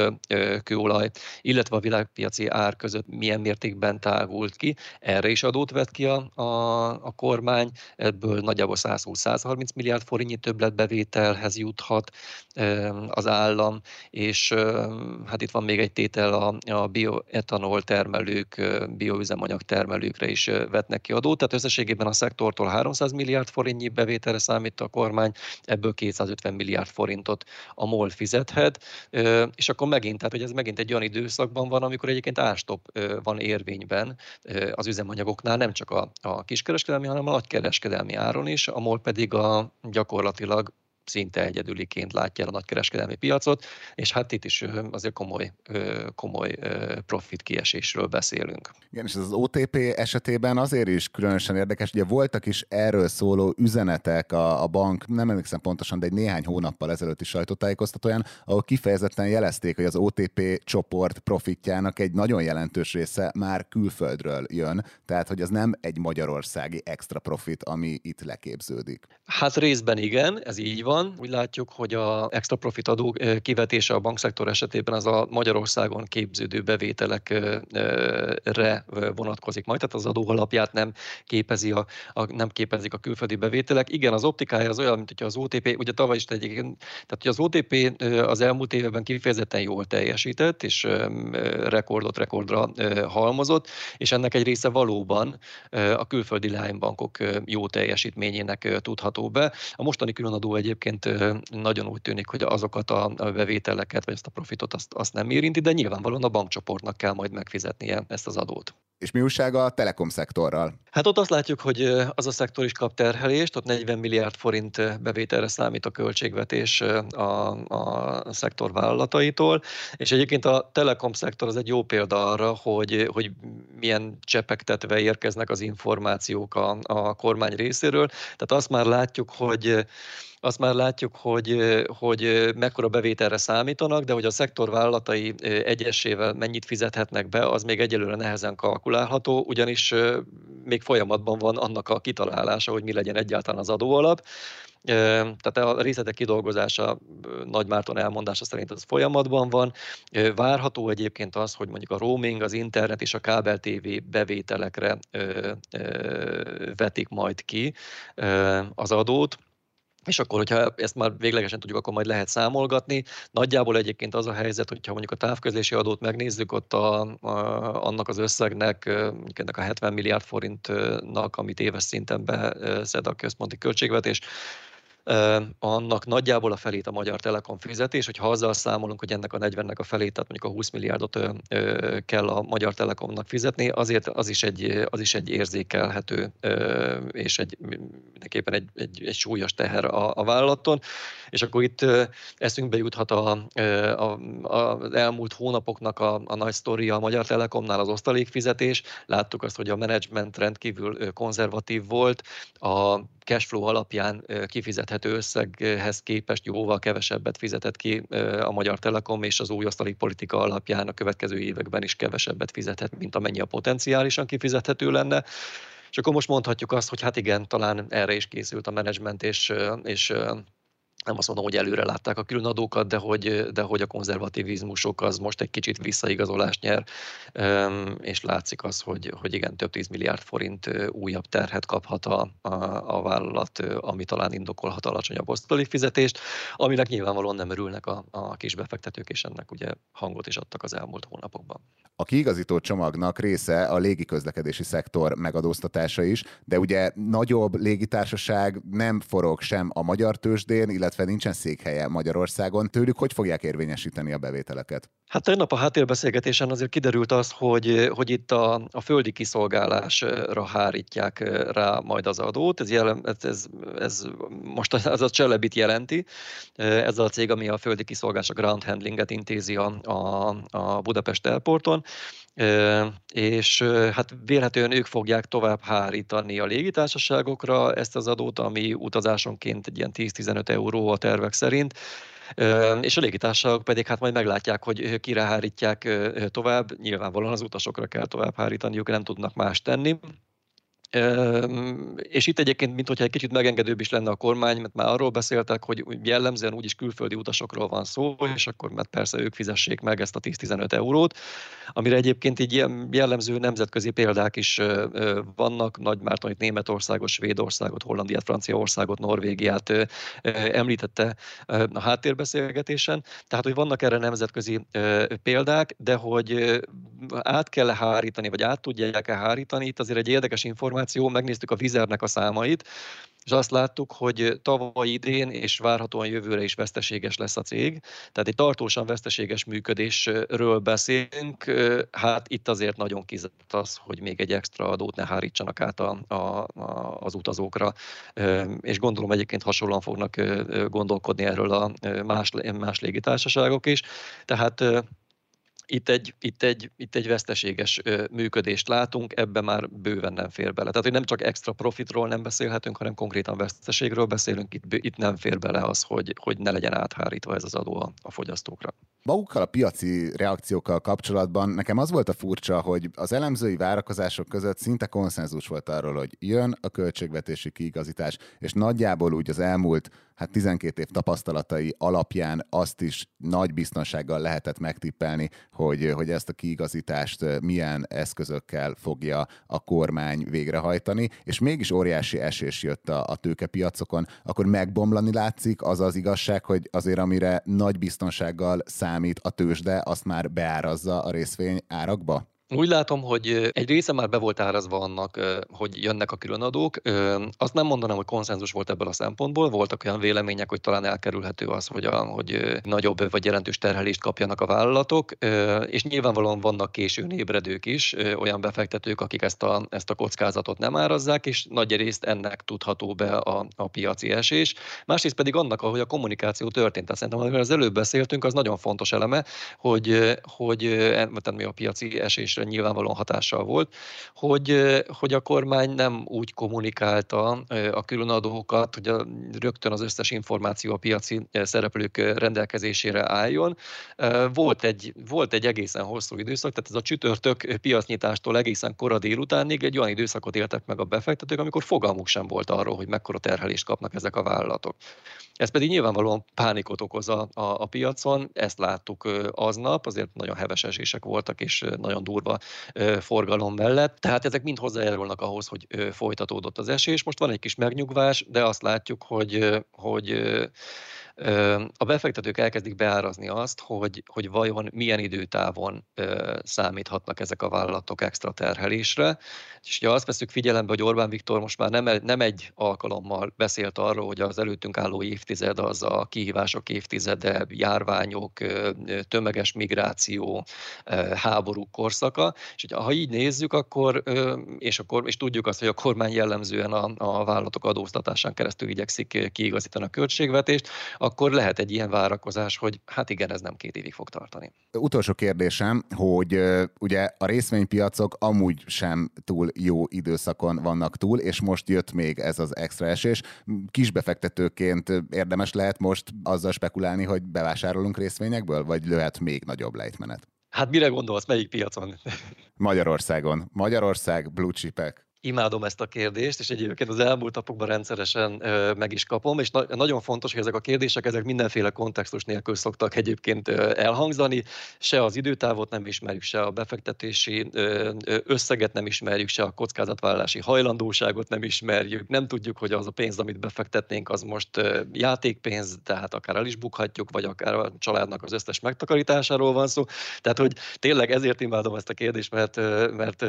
Speaker 5: kőolaj olaj, illetve a világpiaci ár között milyen mértékben tágult ki. Erre is adót vett ki a, a, a kormány, ebből nagyjából 120-130 milliárd forintnyi többletbevételhez juthat az állam, és hát itt van még egy tétel a, a bioetanol termelők, bioüzemanyag termelőkre is vetnek ki adót, tehát összességében a szektortól 300 milliárd forintnyi bevételre számít a kormány, ebből 250 milliárd forintot a MOL fizethet, és akkor megint, tehát hogy ez megint egy olyan időszakban van, amikor egyébként ástop van érvényben az üzemanyagoknál, nem csak a, a kiskereskedelmi, hanem a nagykereskedelmi áron is, a MOL pedig a gyakorlatilag szinte egyedüliként látja el a nagykereskedelmi piacot, és hát itt is azért komoly, komoly profit kiesésről beszélünk.
Speaker 2: Igen, és az OTP esetében azért is különösen érdekes, ugye voltak is erről szóló üzenetek a, a bank, nem emlékszem pontosan, de egy néhány hónappal ezelőtti sajtótájékoztatóján, ahol kifejezetten jelezték, hogy az OTP csoport profitjának egy nagyon jelentős része már külföldről jön, tehát hogy az nem egy magyarországi extra profit, ami itt leképződik.
Speaker 5: Hát részben igen, ez így van van. Úgy látjuk, hogy a extra profit adó kivetése a bankszektor esetében az a Magyarországon képződő bevételekre vonatkozik majd, tehát az adó alapját nem, képezi a, a, nem képezik a külföldi bevételek. Igen, az optikája az olyan, mint hogy az OTP, ugye tavaly is egyébként, tehát hogy az OTP az elmúlt években kifejezetten jól teljesített, és rekordot rekordra halmozott, és ennek egy része valóban a külföldi lánybankok jó teljesítményének tudható be. A mostani különadó egyébként egyébként nagyon úgy tűnik, hogy azokat a bevételeket, vagy ezt a profitot azt, azt nem érinti, de nyilvánvalóan a bankcsoportnak kell majd megfizetnie ezt az adót.
Speaker 2: És mi újsága a telekom szektorral?
Speaker 5: Hát ott azt látjuk, hogy az a szektor is kap terhelést, ott 40 milliárd forint bevételre számít a költségvetés a, a szektor vállalataitól, és egyébként a telekom szektor az egy jó példa arra, hogy, hogy milyen csepegtetve érkeznek az információk a, a kormány részéről. Tehát azt már látjuk, hogy azt már látjuk, hogy, hogy mekkora bevételre számítanak, de hogy a szektor vállalatai egyesével mennyit fizethetnek be, az még egyelőre nehezen kalkulálható, ugyanis még folyamatban van annak a kitalálása, hogy mi legyen egyáltalán az adóalap. Tehát a részletek kidolgozása Nagy Márton elmondása szerint az folyamatban van. Várható egyébként az, hogy mondjuk a roaming, az internet és a kábel TV bevételekre vetik majd ki az adót. És akkor, hogyha ezt már véglegesen tudjuk, akkor majd lehet számolgatni. Nagyjából egyébként az a helyzet, hogyha mondjuk a távközlési adót megnézzük, ott a, a, annak az összegnek, ennek a 70 milliárd forintnak, amit éves szinten beszed a központi költségvetés, annak nagyjából a felét a Magyar Telekom fizetés, hogyha azzal számolunk, hogy ennek a 40-nek a felét, tehát mondjuk a 20 milliárdot kell a Magyar Telekomnak fizetni, azért az is egy, az is egy érzékelhető és egy, mindenképpen egy, egy, egy súlyos teher a, a vállalaton, és akkor itt eszünkbe juthat a, a, a, elmúlt hónapoknak a, a nagy sztoria a Magyar Telekomnál az osztalékfizetés. Láttuk azt, hogy a menedzsment rendkívül konzervatív volt, a cashflow alapján kifizethető összeghez képest jóval kevesebbet fizetett ki a Magyar Telekom, és az új asztali politika alapján a következő években is kevesebbet fizethet, mint amennyi a potenciálisan kifizethető lenne. És akkor most mondhatjuk azt, hogy hát igen, talán erre is készült a menedzsment, és, és nem azt mondom, hogy előre látták a különadókat, de hogy, de hogy a konzervativizmusok az most egy kicsit visszaigazolást nyer, és látszik az, hogy, hogy igen, több tíz milliárd forint újabb terhet kaphat a, a, a vállalat, ami talán indokolhat alacsonyabb osztalék fizetést, aminek nyilvánvalóan nem örülnek a, a kis befektetők, és ennek ugye hangot is adtak az elmúlt hónapokban.
Speaker 2: A kiigazító csomagnak része a légiközlekedési szektor megadóztatása is, de ugye nagyobb légitársaság nem forog sem a magyar tőzsdén, illetve nincsen székhelye Magyarországon. Tőlük hogy fogják érvényesíteni a bevételeket?
Speaker 5: Hát tegnap a háttérbeszélgetésen azért kiderült az, hogy, hogy itt a, a földi kiszolgálásra hárítják rá majd az adót. Ez, jelen, ez, ez, most az a Cselebit jelenti. Ez a cég, ami a földi kiszolgálás, a ground handlinget intézi a, a, a Budapest Airporton és hát vélhetően ők fogják tovább hárítani a légitársaságokra ezt az adót, ami utazásonként egy ilyen 10-15 euró a tervek szerint, és a légitársaságok pedig hát majd meglátják, hogy kire hárítják tovább. Nyilvánvalóan az utasokra kell tovább hárítaniuk, nem tudnak más tenni. És itt egyébként, mint hogyha egy kicsit megengedőbb is lenne a kormány, mert már arról beszéltek, hogy jellemzően úgyis külföldi utasokról van szó, és akkor mert persze ők fizessék meg ezt a 10-15 eurót, amire egyébként így jellemző nemzetközi példák is vannak, Nagy Márton itt Németországot, Svédországot, Hollandiát, Franciaországot, Norvégiát említette a háttérbeszélgetésen, tehát hogy vannak erre nemzetközi példák, de hogy át kell hárítani, vagy át tudják-e hárítani, itt azért egy érdekes információ, információ, megnéztük a vizernek a számait, és azt láttuk, hogy tavaly idén és várhatóan jövőre is veszteséges lesz a cég. Tehát egy tartósan veszteséges működésről beszélünk, hát itt azért nagyon kizárt az, hogy még egy extra adót ne hárítsanak át a, a, a, az utazókra, és gondolom egyébként hasonlóan fognak gondolkodni erről a más, más légitársaságok is. Tehát itt egy, itt, egy, itt egy veszteséges működést látunk, ebbe már bőven nem fér bele. Tehát, hogy nem csak extra profitról nem beszélhetünk, hanem konkrétan veszteségről beszélünk, itt, itt nem fér bele az, hogy, hogy ne legyen áthárítva ez az adó a, a fogyasztókra.
Speaker 2: Magukkal a piaci reakciókkal kapcsolatban nekem az volt a furcsa, hogy az elemzői várakozások között szinte konszenzus volt arról, hogy jön a költségvetési kiigazítás, és nagyjából úgy az elmúlt hát 12 év tapasztalatai alapján azt is nagy biztonsággal lehetett megtippelni, hogy, hogy ezt a kiigazítást milyen eszközökkel fogja a kormány végrehajtani, és mégis óriási esés jött a, a tőkepiacokon, akkor megbomlani látszik az az igazság, hogy azért amire nagy biztonsággal számít a tőzsde, azt már beárazza a részvény árakba?
Speaker 5: Úgy látom, hogy egy része már be volt árazva annak, hogy jönnek a különadók. Azt nem mondanám, hogy konszenzus volt ebből a szempontból. Voltak olyan vélemények, hogy talán elkerülhető az, hogy, a, hogy nagyobb vagy jelentős terhelést kapjanak a vállalatok, és nyilvánvalóan vannak későn ébredők is, olyan befektetők, akik ezt a, ezt a kockázatot nem árazzák, és nagy részt ennek tudható be a, a piaci esés. Másrészt pedig annak, ahogy a kommunikáció történt. Tehát szerintem, amivel az előbb beszéltünk, az nagyon fontos eleme, hogy, hogy mi a piaci esésre nyilvánvalóan hatással volt, hogy, hogy a kormány nem úgy kommunikálta a különadókat, hogy a, rögtön az összes információ a piaci szereplők rendelkezésére álljon. Volt egy, volt egy egészen hosszú időszak, tehát ez a csütörtök piacnyitástól egészen kora délutánig egy olyan időszakot éltek meg a befektetők, amikor fogalmuk sem volt arról, hogy mekkora terhelést kapnak ezek a vállalatok. Ez pedig nyilvánvalóan pánikot okoz a, a, a piacon, ezt láttuk aznap, azért nagyon heves esések voltak, és nagyon durva forgalom mellett. Tehát ezek mind hozzájárulnak ahhoz, hogy folytatódott az esés. Most van egy kis megnyugvás, de azt látjuk, hogy, hogy a befektetők elkezdik beárazni azt, hogy, hogy vajon milyen időtávon számíthatnak ezek a vállalatok extra terhelésre. És ugye azt veszük figyelembe, hogy Orbán Viktor most már nem, nem egy alkalommal beszélt arról, hogy az előttünk álló évtized az a kihívások évtizede, járványok, tömeges migráció, háborúk korszaka. És ugye, ha így nézzük, akkor, és, akkor, és tudjuk azt, hogy a kormány jellemzően a, a vállalatok adóztatásán keresztül igyekszik kiigazítani a költségvetést, akkor lehet egy ilyen várakozás, hogy hát igen, ez nem két évig fog tartani.
Speaker 2: Utolsó kérdésem, hogy ugye a részvénypiacok amúgy sem túl jó időszakon vannak túl, és most jött még ez az extra esés. Kisbefektetőként érdemes lehet most azzal spekulálni, hogy bevásárolunk részvényekből, vagy lehet még nagyobb lejtmenet?
Speaker 5: Hát mire gondolsz, melyik piacon?
Speaker 2: Magyarországon. Magyarország, blue chipek
Speaker 5: imádom ezt a kérdést, és egyébként az elmúlt napokban rendszeresen ö, meg is kapom, és na- nagyon fontos, hogy ezek a kérdések, ezek mindenféle kontextus nélkül szoktak egyébként elhangzani, se az időtávot nem ismerjük, se a befektetési összeget nem ismerjük, se a kockázatvállalási hajlandóságot nem ismerjük, nem tudjuk, hogy az a pénz, amit befektetnénk, az most játékpénz, tehát akár el is bukhatjuk, vagy akár a családnak az összes megtakarításáról van szó. Tehát, hogy tényleg ezért imádom ezt a kérdést, mert, mert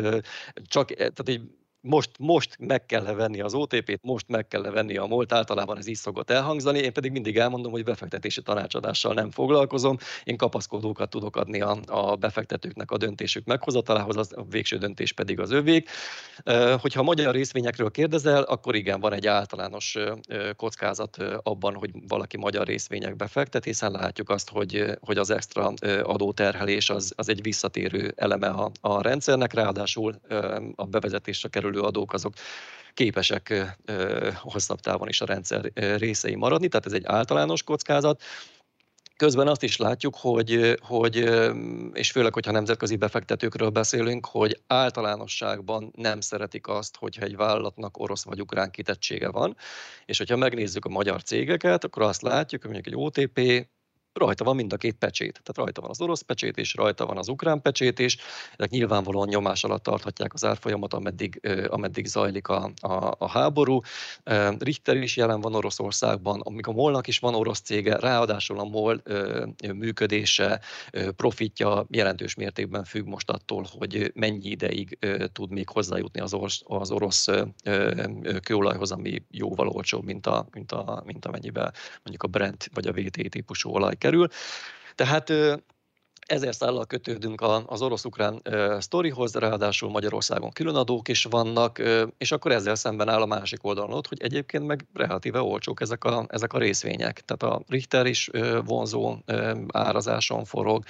Speaker 5: csak, tehát egy most, most meg kell venni az OTP-t, most meg kell venni a MOLT, általában ez így szokott elhangzani, én pedig mindig elmondom, hogy befektetési tanácsadással nem foglalkozom, én kapaszkodókat tudok adni a, a befektetőknek a döntésük meghozatalához, az, a végső döntés pedig az övék. Hogyha magyar részvényekről kérdezel, akkor igen, van egy általános kockázat abban, hogy valaki magyar részvényekbe fektet, hiszen látjuk azt, hogy, hogy az extra adóterhelés az, az egy visszatérő eleme a, a rendszernek, ráadásul a bevezetésre kerül szereplő adók azok képesek hosszabb távon is a rendszer részei maradni, tehát ez egy általános kockázat. Közben azt is látjuk, hogy, hogy, és főleg, hogyha nemzetközi befektetőkről beszélünk, hogy általánosságban nem szeretik azt, hogyha egy vállalatnak orosz vagy ukrán kitettsége van, és hogyha megnézzük a magyar cégeket, akkor azt látjuk, hogy mondjuk egy OTP rajta van mind a két pecsét. Tehát rajta van az orosz pecsét és rajta van az ukrán pecsét is. Ezek nyilvánvalóan nyomás alatt tarthatják az árfolyamat, ameddig, ameddig zajlik a, a, a háború. Richter is jelen van Oroszországban, amíg a molnak is van orosz cége, ráadásul a MOL működése, profitja jelentős mértékben függ most attól, hogy mennyi ideig tud még hozzájutni az orosz, az orosz kőolajhoz, ami jóval olcsóbb, mint, a, mint, a, mint amennyiben mondjuk a Brent vagy a VT típusú olaj kerül. Tehát ezer szállal kötődünk az orosz-ukrán sztorihoz, ráadásul Magyarországon különadók is vannak, és akkor ezzel szemben áll a másik oldalon ott, hogy egyébként meg relatíve olcsók ezek a, ezek a részvények. Tehát a Richter is vonzó árazáson forog,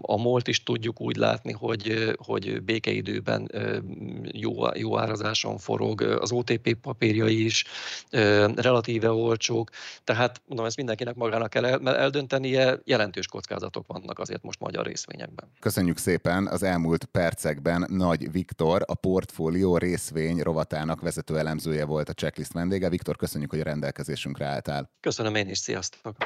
Speaker 5: a MOLT is tudjuk úgy látni, hogy, hogy békeidőben jó, jó árazáson forog, az OTP papírjai is relatíve olcsók, tehát mondom, ezt mindenkinek magának kell eldöntenie, jelentős kockázatok vannak azért most magyar részvényekben.
Speaker 2: Köszönjük szépen! Az elmúlt percekben Nagy Viktor, a portfólió részvény rovatának vezető elemzője volt a checklist vendége. Viktor, köszönjük, hogy a rendelkezésünkre álltál.
Speaker 5: Köszönöm én is, sziasztok!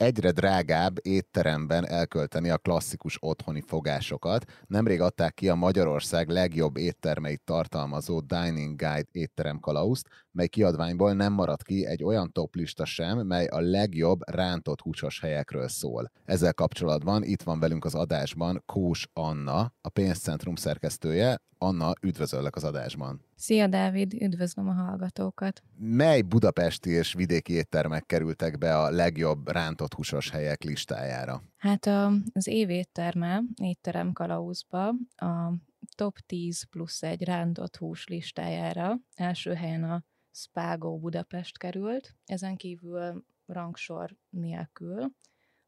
Speaker 2: egyre drágább étteremben elkölteni a klasszikus otthoni fogásokat. Nemrég adták ki a Magyarország legjobb éttermeit tartalmazó Dining Guide étterem kalauzt, mely kiadványból nem maradt ki egy olyan toplista sem, mely a legjobb rántott húsos helyekről szól. Ezzel kapcsolatban itt van velünk az adásban Kós Anna, a pénzcentrum szerkesztője. Anna, üdvözöllek az adásban.
Speaker 6: Szia Dávid, üdvözlöm a hallgatókat.
Speaker 2: Mely budapesti és vidéki éttermek kerültek be a legjobb rántott húsos helyek listájára?
Speaker 6: Hát az év étterme, étterem kalauzba a top 10 plusz egy rántott hús listájára első helyen a Spago Budapest került, ezen kívül rangsor nélkül.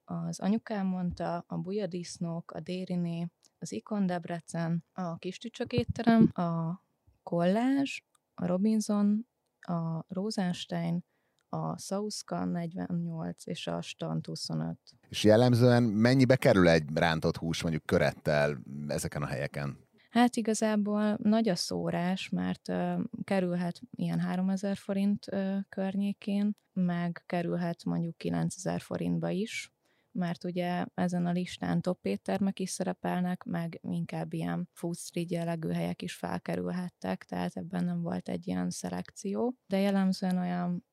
Speaker 6: Az anyukám mondta, a Bujadisznók, a Dériné, az Ikon Debrecen, a Kis Tücsök étterem, a Kollázs, a Robinson, a Rosenstein, a Sauska 48 és a Stant 25.
Speaker 2: És jellemzően mennyibe kerül egy rántott hús mondjuk körettel ezeken a helyeken?
Speaker 6: Hát igazából nagy a szórás, mert uh, kerülhet ilyen 3000 forint uh, környékén, meg kerülhet mondjuk 9000 forintba is, mert ugye ezen a listán top éttermek is szerepelnek, meg inkább ilyen food street jellegű helyek is felkerülhettek, tehát ebben nem volt egy ilyen szelekció, de jellemzően olyan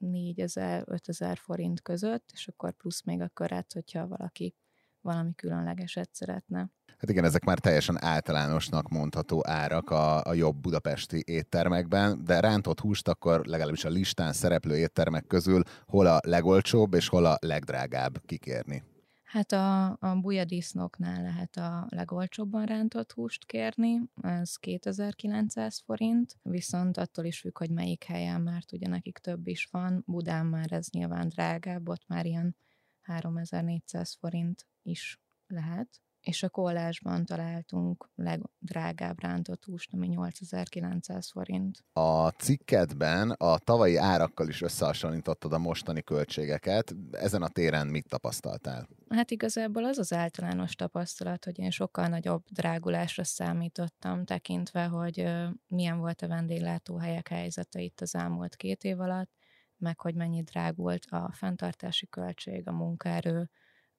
Speaker 6: 4000-5000 forint között, és akkor plusz még a köret, hogyha valaki valami különlegeset szeretne.
Speaker 2: Hát igen, ezek már teljesen általánosnak mondható árak a, a jobb budapesti éttermekben, de rántott húst akkor legalábbis a listán szereplő éttermek közül hol a legolcsóbb és hol a legdrágább kikérni?
Speaker 6: Hát a, a bujadisznoknál lehet a legolcsóbban rántott húst kérni, ez 2900 forint, viszont attól is függ, hogy melyik helyen, mert ugye nekik több is van. Budán már ez nyilván drágább, ott már ilyen 3400 forint is lehet és a kollásban találtunk legdrágább rántott húst, ami 8900 forint.
Speaker 2: A cikkedben a tavalyi árakkal is összehasonlítottad a mostani költségeket. Ezen a téren mit tapasztaltál?
Speaker 6: Hát igazából az az általános tapasztalat, hogy én sokkal nagyobb drágulásra számítottam, tekintve, hogy milyen volt a vendéglátóhelyek helyzete itt az elmúlt két év alatt, meg hogy mennyi drágult a fenntartási költség, a munkaerő,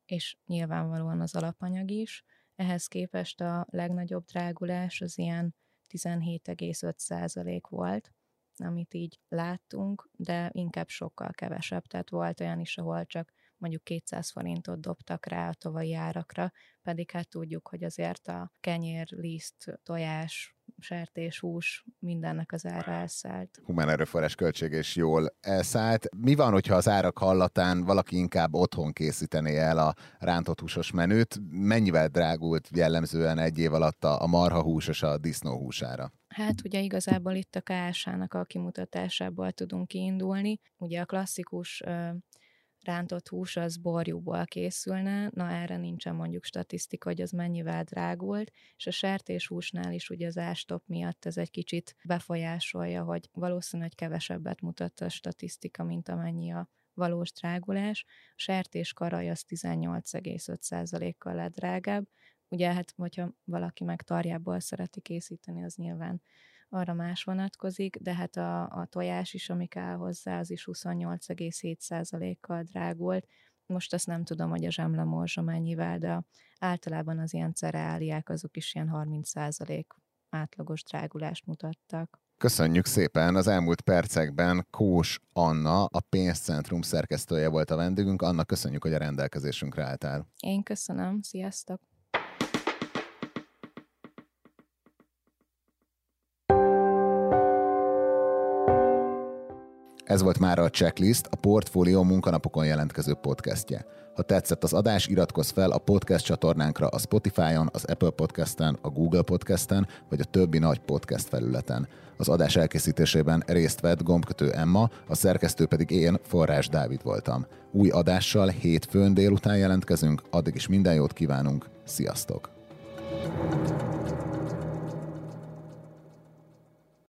Speaker 6: és nyilvánvalóan az alapanyag is. Ehhez képest a legnagyobb drágulás az ilyen 17,5% volt, amit így láttunk, de inkább sokkal kevesebb. Tehát volt olyan is, ahol csak mondjuk 200 forintot dobtak rá a tavalyi árakra, pedig hát tudjuk, hogy azért a kenyér, liszt, tojás, sertéshús, mindennek az ára elszállt.
Speaker 2: Humán erőforrás költség is jól elszállt. Mi van, hogyha az árak hallatán valaki inkább otthon készítené el a rántott húsos menüt? Mennyivel drágult jellemzően egy év alatt a marhahús és a disznóhúsára?
Speaker 6: Hát ugye igazából itt a KSH-nak a kimutatásából tudunk kiindulni. Ugye a klasszikus rántott hús az borjúból készülne, na erre nincsen mondjuk statisztika, hogy az mennyivel drágult, és a sertéshúsnál is ugye az ástop miatt ez egy kicsit befolyásolja, hogy valószínűleg kevesebbet mutat a statisztika, mint amennyi a valós drágulás. A sertés karaj az 18,5%-kal lett drágább. Ugye hát, hogyha valaki meg tarjából szereti készíteni, az nyilván arra más vonatkozik, de hát a, a tojás is, ami kell hozzá, az is 28,7%-kal drágult. Most azt nem tudom, hogy a zsemlemorzsa mennyivel, de általában az ilyen cereáliák azok is ilyen 30% átlagos drágulást mutattak.
Speaker 2: Köszönjük szépen! Az elmúlt percekben Kós Anna, a pénzcentrum szerkesztője volt a vendégünk. Anna, köszönjük, hogy a rendelkezésünkre álltál.
Speaker 6: Én köszönöm, sziasztok!
Speaker 2: Ez volt már a Checklist, a Portfólió munkanapokon jelentkező podcastje. Ha tetszett az adás, iratkozz fel a podcast csatornánkra a Spotify-on, az Apple Podcast-en, a Google Podcast-en, vagy a többi nagy podcast felületen. Az adás elkészítésében részt vett gombkötő Emma, a szerkesztő pedig én, Forrás Dávid voltam. Új adással hétfőn délután jelentkezünk, addig is minden jót kívánunk, sziasztok!